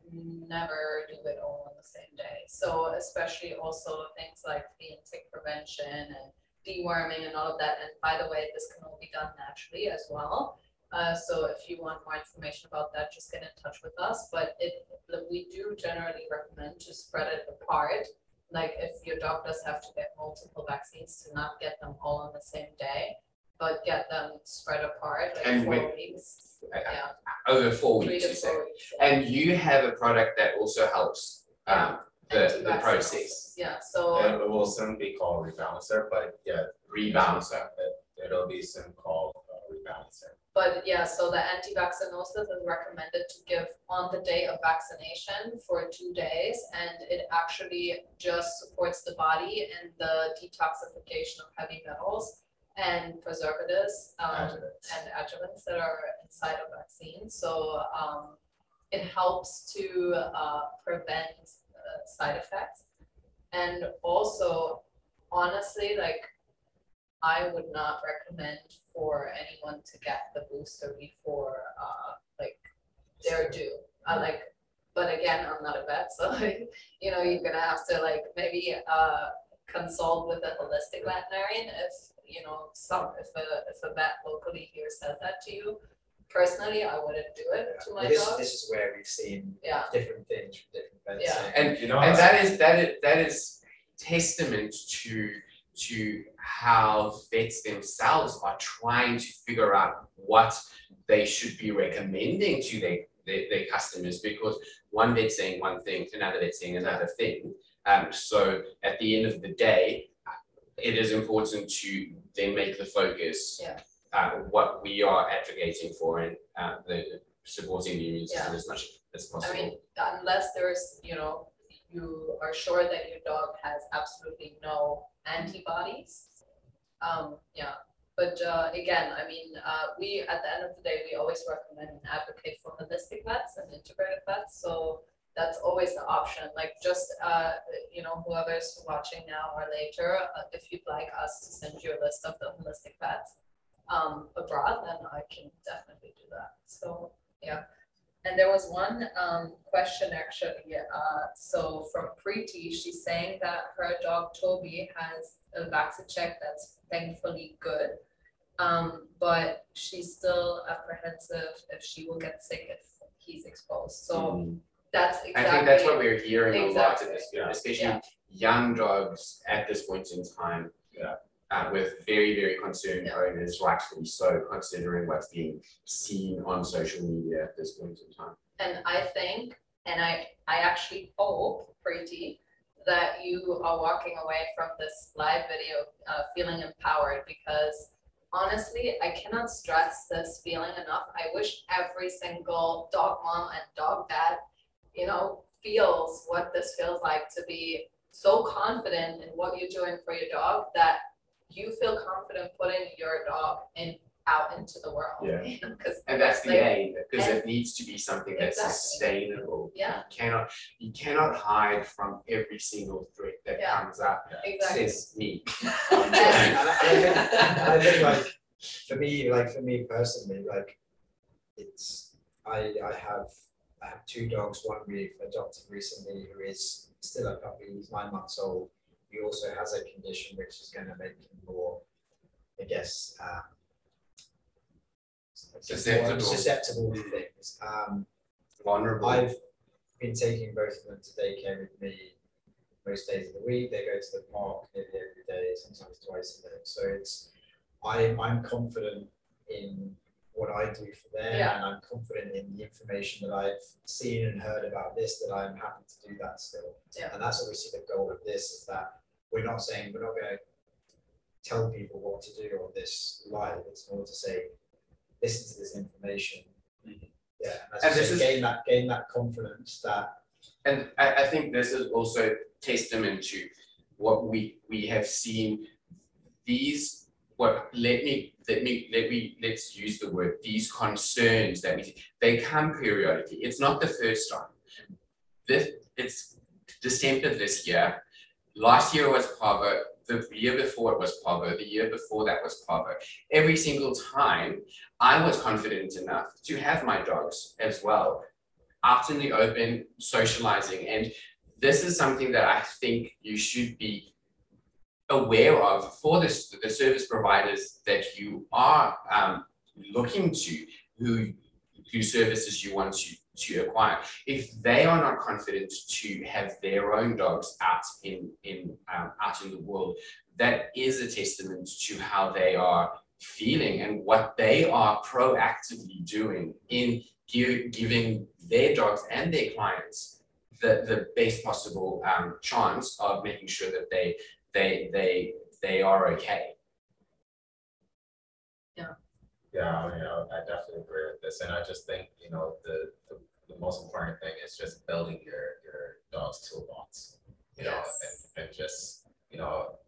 never do it all on the same day. So especially also things like the intake prevention and deworming and all of that. And by the way, this can all be done naturally as well. Uh, so if you want more information about that, just get in touch with us. But it, we do generally recommend to spread it apart. Like if your dog does have to get multiple vaccines, to not get them all on the same day, but get them spread apart, like And four when- weeks. Yeah, Over four three weeks, to you say. four weeks. And you have a product that also helps um, the, the anti-vaccinosis. Yeah, so, It will soon be called rebalancer, but yeah, rebalancer. it, it'll be soon called uh, rebalancer. but yeah, so the anti-vaccinosis is recommended to give on the day of vaccination for two days. And it actually just supports the body in the detoxification of heavy metals and preservatives, um, Adjuvants. and adjuvants that are inside of vaccine. So um, it helps to uh, prevent uh, side effects. And also, honestly, like I would not recommend for anyone to get the booster before uh, like they're due. I like, but again, I'm not a vet, so like, you know, you're gonna have to like maybe uh, consult with a holistic veterinarian if you know some if a if a vet locally here says that to you. Personally, I wouldn't do it to my This, dog. this is where we've seen Yeah, different things from different vets. Yeah. saying, And You know, and that is that is that is testament to to how vets themselves are trying to figure out what they should be recommending to their their, their customers because one vet's saying one thing, and another vet's saying another thing. Um, so at the end of the day, it is important to then make the focus Yeah. uh, what we are advocating for and uh, the supporting the immune system Yeah. as much as possible. I mean, unless there's, you know, you are sure that your dog has absolutely no antibodies. Um, yeah, but uh, again, I mean, uh, we, at the end of the day, we always recommend and advocate for holistic vets and integrated vets, so that's always the option, like just, uh, you know, whoever's watching now or later, uh, if you'd like us to send you a list of the holistic vets um, abroad, then I can definitely do that, so, yeah. And there was one, um, question actually, uh, so from Preeti, she's saying that her dog Toby has a vaccine check that's thankfully good. Um, but she's still apprehensive if she will get sick if he's exposed, so Mm. That's I think that's what we're hearing a lot in this, Yeah. especially Yeah. young dogs at this point in time. Yeah. Uh, with very, very concerned Yeah. owners, rightfully so, considering what's being seen on social media at this point in time. And I think, and I, I actually hope, Preeti, that you are walking away from this live video, uh, feeling empowered because honestly, I cannot stress this feeling enough. I wish every single dog mom and dog dad, you know, feels what this feels like to be so confident in what you're doing for your dog that you feel confident putting your dog in, out into the world. Yeah. you know, 'cause And that's the like, aim, because it needs to be something that's Exactly. sustainable. Yeah, You cannot, you cannot hide from every single threat that Yeah. comes up, exactly. says me. And I, I think, I think like, for me, like for me personally, like, it's, I, I have, I have two dogs, one we've adopted recently who is still a puppy, he's nine months old. He also has a condition which is gonna make him more, I guess, um. Susceptible. Susceptible to things, um, Vulnerable. I've been taking both of them to daycare with me most days of the week. They go to the park nearly every day, sometimes twice a day. So it's I'm I'm confident in what I do for them Yeah. and I'm confident in the information that I've seen and heard about this that I'm happy to do that still. Yeah. And that's obviously the goal of this is that we're not saying we're not gonna tell people what to do on this live. It's more to say, listen to this information. Mm-hmm. Yeah, as And this say, is- gain that gain that confidence that And I, I think this is also testament to what we, we have seen. These, what, let me, let me, let me, let's use the word, these concerns that we, they come periodically. It's not the first time. This, it's December this year. Last year was Parvo, the year before it was Parvo, the year before that was Parvo. Every single time, I was confident enough to have my dogs as well out in the open, socializing. And this is something that I think you should be aware of for this, the service providers that you are um, looking to, who, whose services you want to, to acquire. If they are not confident to have their own dogs out in, in, um, out in the world, that is a testament to how they are feeling and what they are proactively doing in gi- giving their dogs and their clients the, the best possible um, chance of making sure that they they they they are okay. Yeah, you know, I definitely agree with this, and I just think, you know, the, the, the most important thing is just building your, your dog's toolbox. You know, and, and just, you know,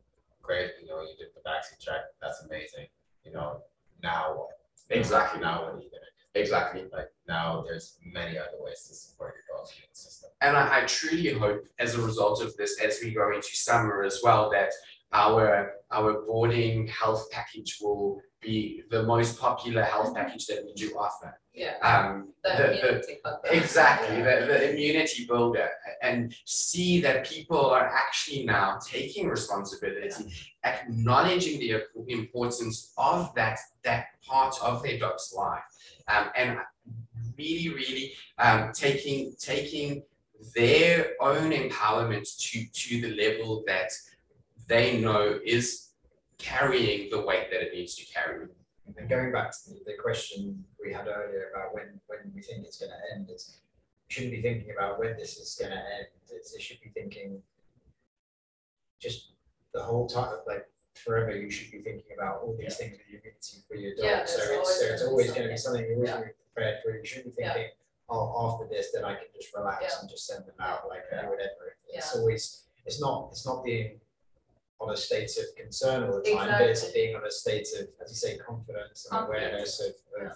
great, you know, you did the vaccine check, that's amazing, you know, now what? Exactly. Now what are you gonna Exactly. Like, now there's many other ways to support your dog's immune system. And I, I truly hope as a result of this, as we go into summer as well, that our our boarding health package will be the most popular health package that we do offer. Yeah, Um, the the- the-. Exactly, the, the immunity builder and see that people are actually now taking responsibility, acknowledging the importance of that, that part of their dog's life. Um, and really, really, um, taking, taking their own empowerment to, to the level that they know is carrying the weight that it needs to carry. And going back to the, the question we had earlier about when, when we think it's gonna end, it's, we shouldn't be thinking about when this is gonna end, it's, it should be thinking just the whole time, like forever, you should be thinking about all these things that you need immunity for your Yeah, dog, so it's, always so it's gonna be always gonna be something. something you're always Yeah. prepared for, you shouldn't be Yeah. thinking, oh, after this, then I can just relax Yeah. and just send them out, like, Yeah. whatever, it's Yeah. always, it's not, it's not being on a state of concern all the time, but it's Exactly. being on a state of, as you say, confidence and Confidence. awareness of, of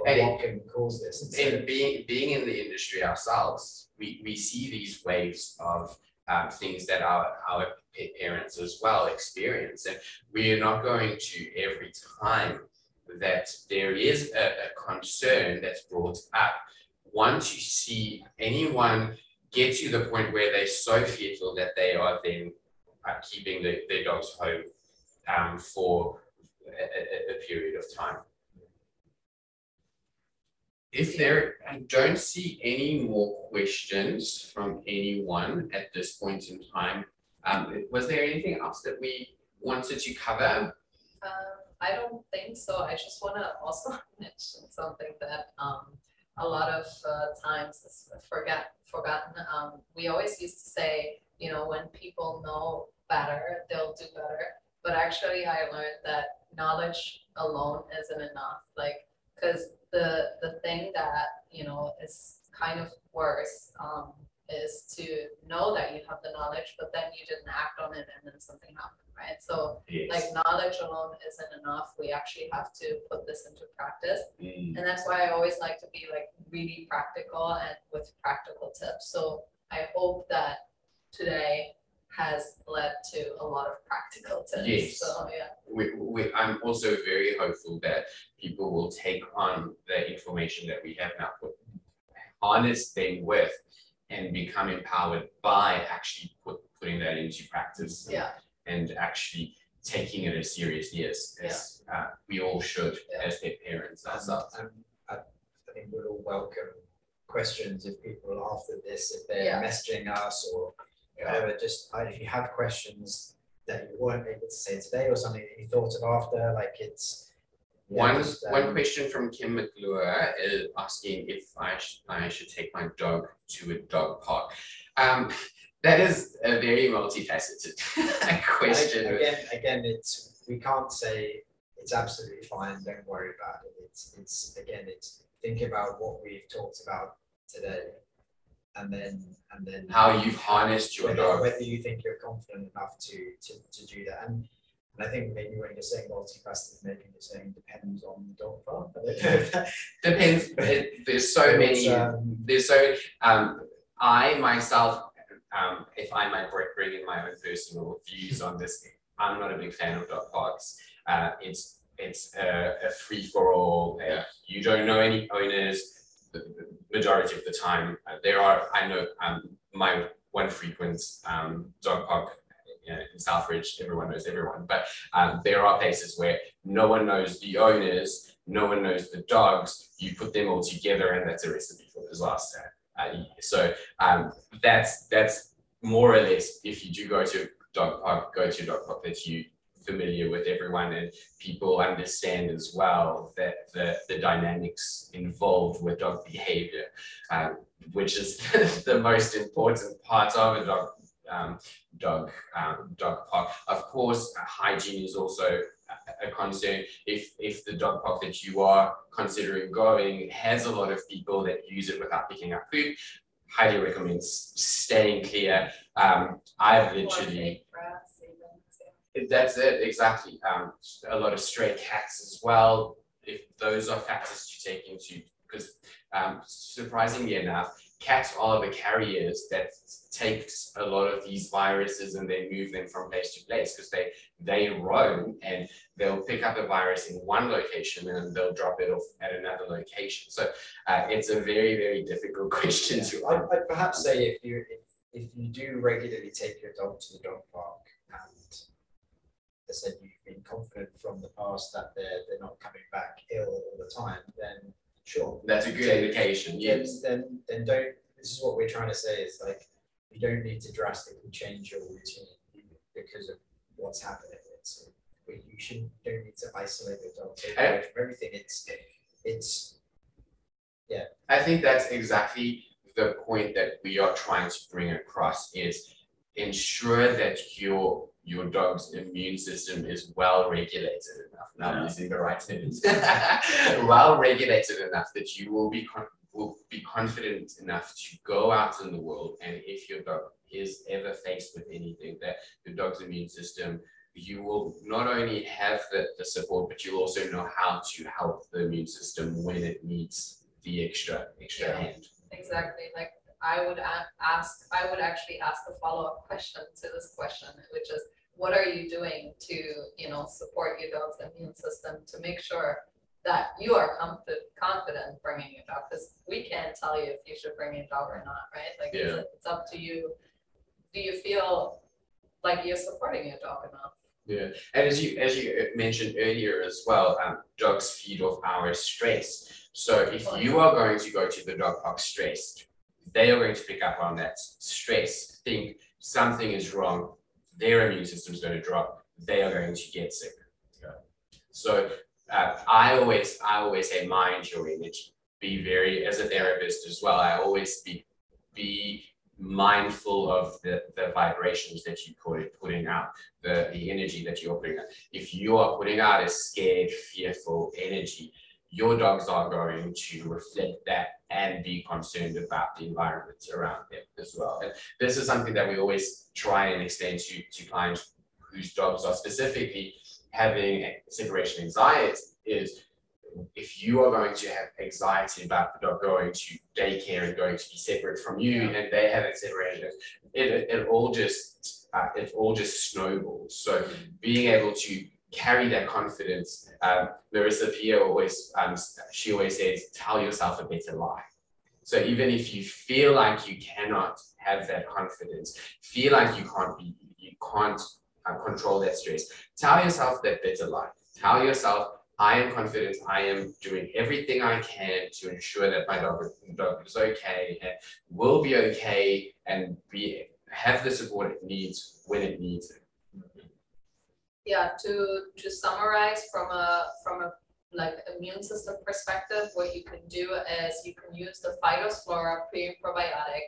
of And what can cause this. instead And of- being being in the industry ourselves, we we see these waves of um things that our our pet parents as well experience. And we are not going to every time that there is a a concern that's brought up. Once you see anyone get to the point where they're so fearful that they are then uh keeping the their dogs home um for a a period of time. If there, I don't see any more questions from anyone at this point in time. Um, was there anything else that we wanted to cover? Um, I don't think so, I just wanna also mention something that, um, a lot of, uh, times is forget, forgotten, um, we always used to say, you know, when people know better, they'll do better. But actually, I learned that knowledge alone isn't enough, like, cause the, the thing that, you know, is kind of worse, um, is to know that you have the knowledge, but then you didn't act on it and then something happened, right? So like knowledge alone isn't enough, we actually have to put this into practice. Mm, And that's why I always like to be like really practical and with practical tips. So I hope that today has led to a lot of practical tips. Yes. So, yeah, we, we, I'm also very hopeful that people will take on the information that we have now put, harness them with and become empowered by actually put, putting that into practice. yeah, and actually taking it as seriously as as uh we all should Yeah. as their parents ourselves. Um, I, I think we'll all welcome questions if people after this, if they're Yeah. messaging us or whatever, just, uh, if you have questions that you weren't able to say today or something that you thought of after, like it's. One one um, question from Kim McClure is asking if I should I should take my dog to a dog park. Um that is a very multifaceted question. Again, again, it's, we can't say it's absolutely fine, don't worry about it. It's, it's, again, it's think about what we've talked about today. And then, and then. How you've harnessed your whether, dog. Whether you think you're confident enough to, to, to do that. And, and I think maybe when you're saying multifaceted, maybe you're saying depends on the dog park. I don't know if that- Depends, it- there's so But many um, there's so um I myself um if I might bring bring in my own personal views on this, I'm not a big fan of dog parks. Uh it's it's a a free for all, uh, you don't know any owners. The the majority of the time, uh, there are, I know um my one frequent um dog park uh, in Southridge, everyone knows everyone, but um there are places where no one knows the owners, no one knows the dogs, you put them all together and that's a recipe for disaster. Uh, so um, that's that's more or less if you do go to dog park, go to a dog park that you familiar with everyone and people understand as well that the the dynamics involved with dog behavior, um, which is the most important part of a dog um, dog um, dog park. Of course, hygiene is also a- concern if if the dog park that you are considering going has a lot of people that use it without picking up food, highly recommend staying clear. Um, I've literally, fake grass even, so. that's it, exactly. Um, a lot of stray cats as well. If those are factors to take into, because um, surprisingly enough, cats are the carriers that take a lot of these viruses and they move them from place to place because they they roam and they'll pick up a virus in one location and they'll drop it off at another location. So uh, it's a very very difficult question to I'd, I'd perhaps say if you, if, if you do regularly take your dog to the dog park and as I said you've been confident from the past that they're, they're not coming back ill all the time, then sure. That's a good Take- indication. Then, Yes. then, then don't, this is what we're trying to say is like, you don't need to drastically change your routine because of what's happening. It's, you shouldn't, don't need to isolate your dog, take away from everything. It's, it's, yeah. I think that's exactly the point that we are trying to bring across is ensure that your your dog's immune system is well regulated enough. Now I'm using the right terms. well regulated enough that you will be con- will be confident enough to go out in the world and if your dog is ever faced with anything that your dog's immune system you will not only have the, the support, but you'll also know how to help the immune system when it needs the extra, extra Yeah. hand. Exactly, like I would ask, I would actually ask a follow-up question to this question, which is, what are you doing to, you know, support your dog's immune system to make sure that you are comfort, confident bringing your dog, because we can't tell you if you should bring your dog or not, right? Like, it's, it's up to you. Do you feel like you're supporting your dog enough? Yeah, and as you as you mentioned earlier as well, um, dogs feed off our stress. So if Oh, you are going to go to the dog park stressed, they are going to pick up on that stress, think something is wrong, their immune system is going to drop, they are going to get sick. So uh, I always I always say mind your image. Be very as a therapist as well. I always speak be mindful of the, the vibrations that you put putting out, the, the energy that you're putting out. If you are putting out a scared, fearful energy, your dogs are going to reflect that and be concerned about the environment around them as well. And this is something that we always try and extend to, to clients whose dogs are specifically having separation anxiety is if you are going to have anxiety about the dog going to daycare and going to be separate from you Yeah. and they have separation, it, it, all just uh, it all just snowballs. So being able to carry that confidence, um, Larissa Pia always um, she always says, tell yourself a better lie. So even if you feel like you cannot have that confidence, feel like you can't be, you can't uh, control that stress, tell yourself that better lie. Tell yourself, I am confident. I am doing everything I can to ensure that my dog, dog is okay and will be okay and be have the support it needs when it needs it. Yeah, to to summarize from a from a like immune system perspective, what you can do is you can use the Phytosflora pre-probiotic.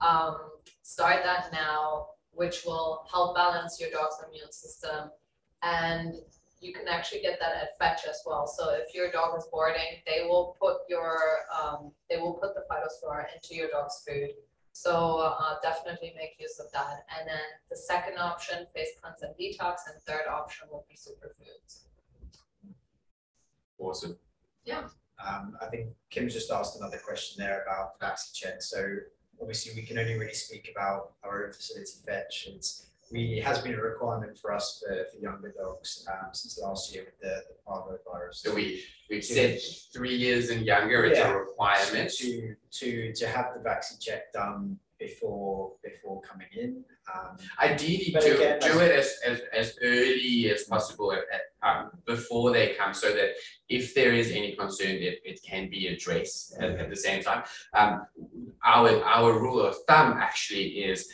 Um, start that now, which will help balance your dog's immune system. And you can actually get that at Fetch as well. So if your dog is boarding, they will put your um, they will put the Phytosflora into your dog's food. So uh, definitely make use of that. And then the second option, face cleanse and detox, and third option will be superfoods. Awesome. Yeah. Um, I think Kim's just asked another question there about Vaccicheck. So obviously we can only really speak about our own facility fetch. It's, we, it has been a requirement for us for, for younger dogs, um, since last year with the, the parvovirus. So we we've said three years and younger, it's Yeah. a requirement. To, to, to have the vaccine check done before, before coming in. Um, Ideally, do, again, do it as, as, as early as possible at, at, um, before they come, so that if there is any concern, it, it can be addressed at, at the same time. Um, our, our rule of thumb actually is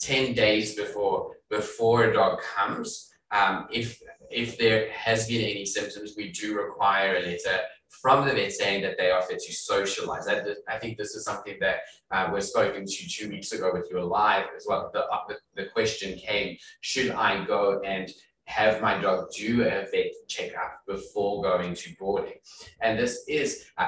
ten days before, before a dog comes. Um, if, if there has been any symptoms, we do require a letter from the vet saying that they are fit to socialize. I think this is something that uh, was spoken to two weeks ago with your live as well. The, uh, the, the question came, should I go and have my dog do a vet checkup before going to boarding? And this is, uh,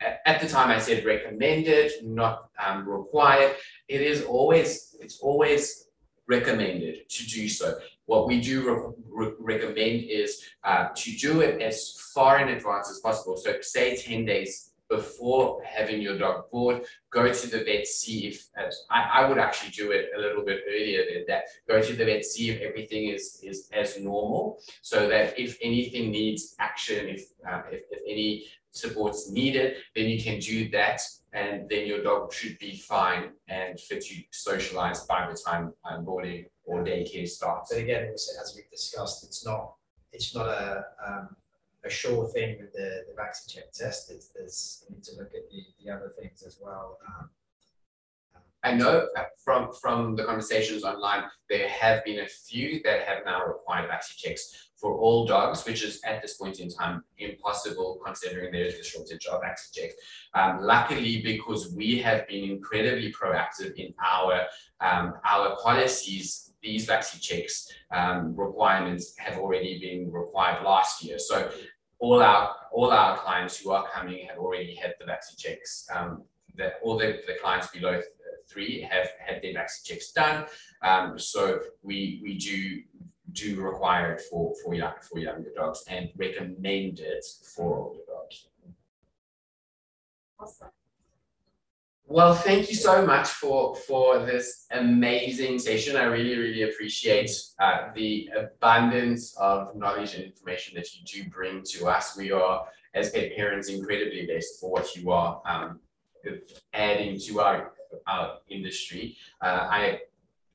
at, the time I said recommended, not um, required. It is always, it's always recommended to do so. What we do re- re- recommend is uh, to do it as far in advance as possible. So say 10 days before having your dog board, go to the vet, see if, I, I would actually do it a little bit earlier than that. Go to the vet, see if everything is, is as normal, so that if anything needs action, if, uh, if, if any support's needed, then you can do that. And then your dog should be fine and fit to socialize by the time boarding or daycare starts. But again, as we've discussed, it's not, it's not a, um, a sure thing with the, the vaccine check test. It's, there's, need to look at the, the other things as well. Um, I know uh, from from the conversations online, there have been a few that have now required vaccine checks for all dogs, which is at this point in time impossible considering there is a shortage of vaccine checks. Um, luckily, because we have been incredibly proactive in our um, our policies, these vaccine checks um, requirements have already been required last year. So all our all our clients who are coming have already had the vaccine checks. Um, that all the, the clients below three have had their vaccine checks done. Um, so we we do do require it for for young for younger dogs and recommend it for older dogs. Awesome. Well, thank you so much for for this amazing session. I really, really appreciate uh, the abundance of knowledge and information that you do bring to us. We are, as pet parents, incredibly blessed for what you are um, adding to our our industry. Uh, I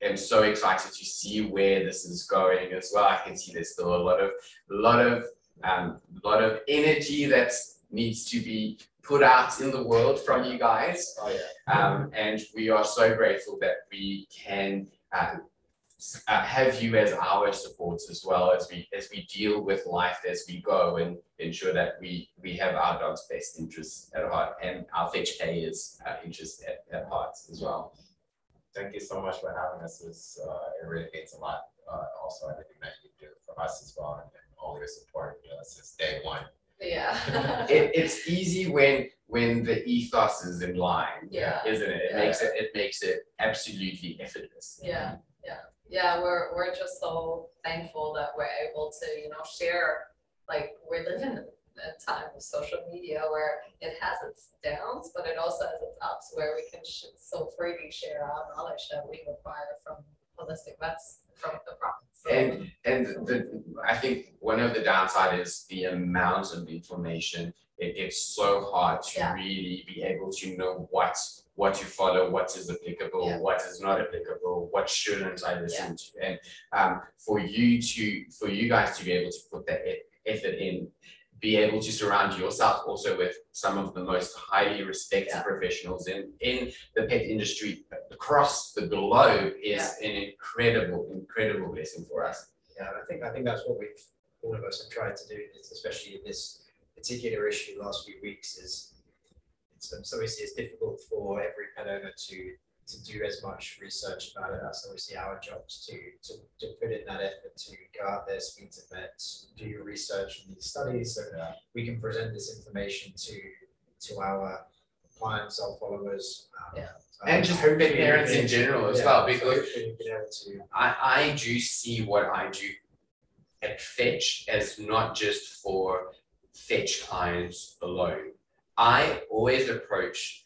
am so excited to see where this is going as well. I can see there's still a lot of lot of um, lot of energy that needs to be put out in the world from you guys. Oh, yeah. Um, and we are so grateful that we can uh, uh, have you as our supports as well as we as we deal with life as we go and ensure that we we have our dog's best interests at heart and our fetch payers uh, interests at, at heart as well. Thank you so much for having us. It, was, uh, it really means a lot. Uh, also, everything that you do for us as well, and, and all your support you know, since day one. Yeah. It, it's easy when when the ethos is in line, Yeah. isn't it? It Yeah. makes it it makes it absolutely effortless. Yeah, yeah, yeah, we're, we're just so thankful that we're able to, you know, share, like, we're living in a time of social media where it has its downs, but it also has its ups, where we can sh- so freely share our knowledge that we acquire from holistic vets from the. And and the I think one of the downside is the amount of information. It it's so hard to Yeah. really be able to know what what to follow, what is applicable, Yeah. what is not applicable, what shouldn't I listen to. And um for you to for you guys to be able to put that effort in, be able to surround yourself also with some of the most highly respected Yeah. professionals in in the pet industry across the globe is an incredible, incredible blessing for us. Yeah, I think, I think that's what we've, all of us have tried to do, especially in this particular issue the last few weeks is it's, it's obviously it's difficult for every pet owner to, to do as much research about it. That's obviously our jobs to, to, to put in that effort to go out there, speak to vets, do your research on these studies, so Yeah. we can present this information to, to our clients, our followers. um, Yeah. And just parents in general as yeah, well, because hopefully we've been able to I, I do see what I do at Fetch as not just for Fetch clients alone. I always approach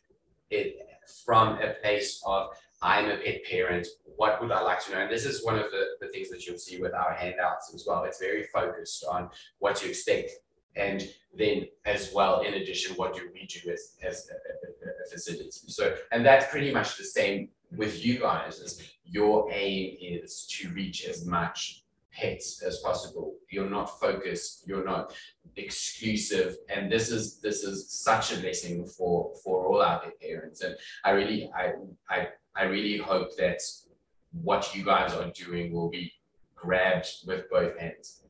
it from a place of I'm a pet parent, what would I like to know? And this is one of the, the things that you'll see with our handouts as well. It's very focused on what to expect. And then as well, in addition, what do we do as, as a, a- a- facility? So, and that's pretty much the same with you guys is your aim is to reach as much pets as possible. You're not focused, you're not exclusive, and this is this is such a blessing for for all our parents. And I really I I I really hope that what you guys are doing will be grabbed with both hands.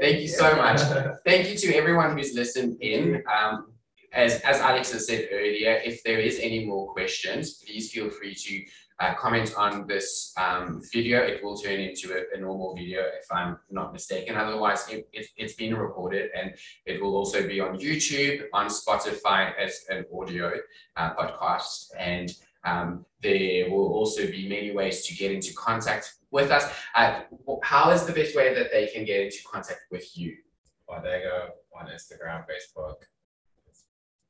Thank you so much. Thank you to everyone who's listened in. Um, as, as Alex has said earlier, if there is any more questions, please feel free to uh, comment on this um, video. It will turn into a, a normal video if I'm not mistaken. Otherwise, it, it, it's been recorded and it will also be on YouTube, on Spotify as an audio uh, podcast. And um, there will also be many ways to get into contact with us. Uh, how is the best way that they can get into contact with you? Well, they go on Instagram, Facebook.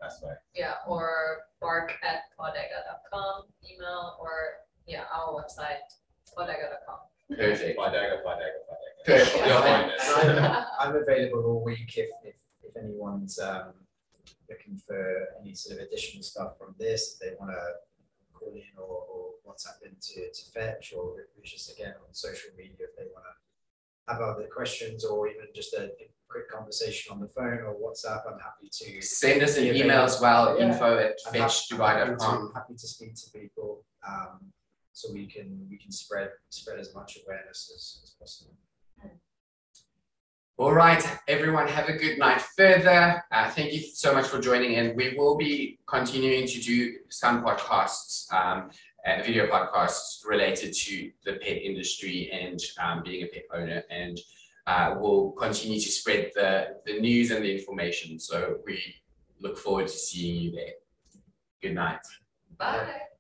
That's way. Yeah, or bark at pawdega.com, email, or, yeah, our website, pawdega.com. Perfect. Pawdega, Pawdega, Pawdega. Perfect. You'll find. I'm available all week if, if, if anyone's, um, looking for any sort of additional stuff from this, if they wanna call in or, or WhatsApp into, to fetch, or just again on social media if they wanna have other questions, or even just a a quick conversation on the phone or WhatsApp, I'm happy to. Send us an email as well, yeah. info at I'm happy to- Happy to speak to people, um, so we can, we can spread, spread as much awareness as, as possible. All right, everyone, have a good night further. Uh, thank you so much for joining in. We will be continuing to do some podcasts, um, uh, video podcasts related to the pet industry and um, being a pet owner. And uh, we'll continue to spread the, the news and the information. So we look forward to seeing you there. Good night. Bye.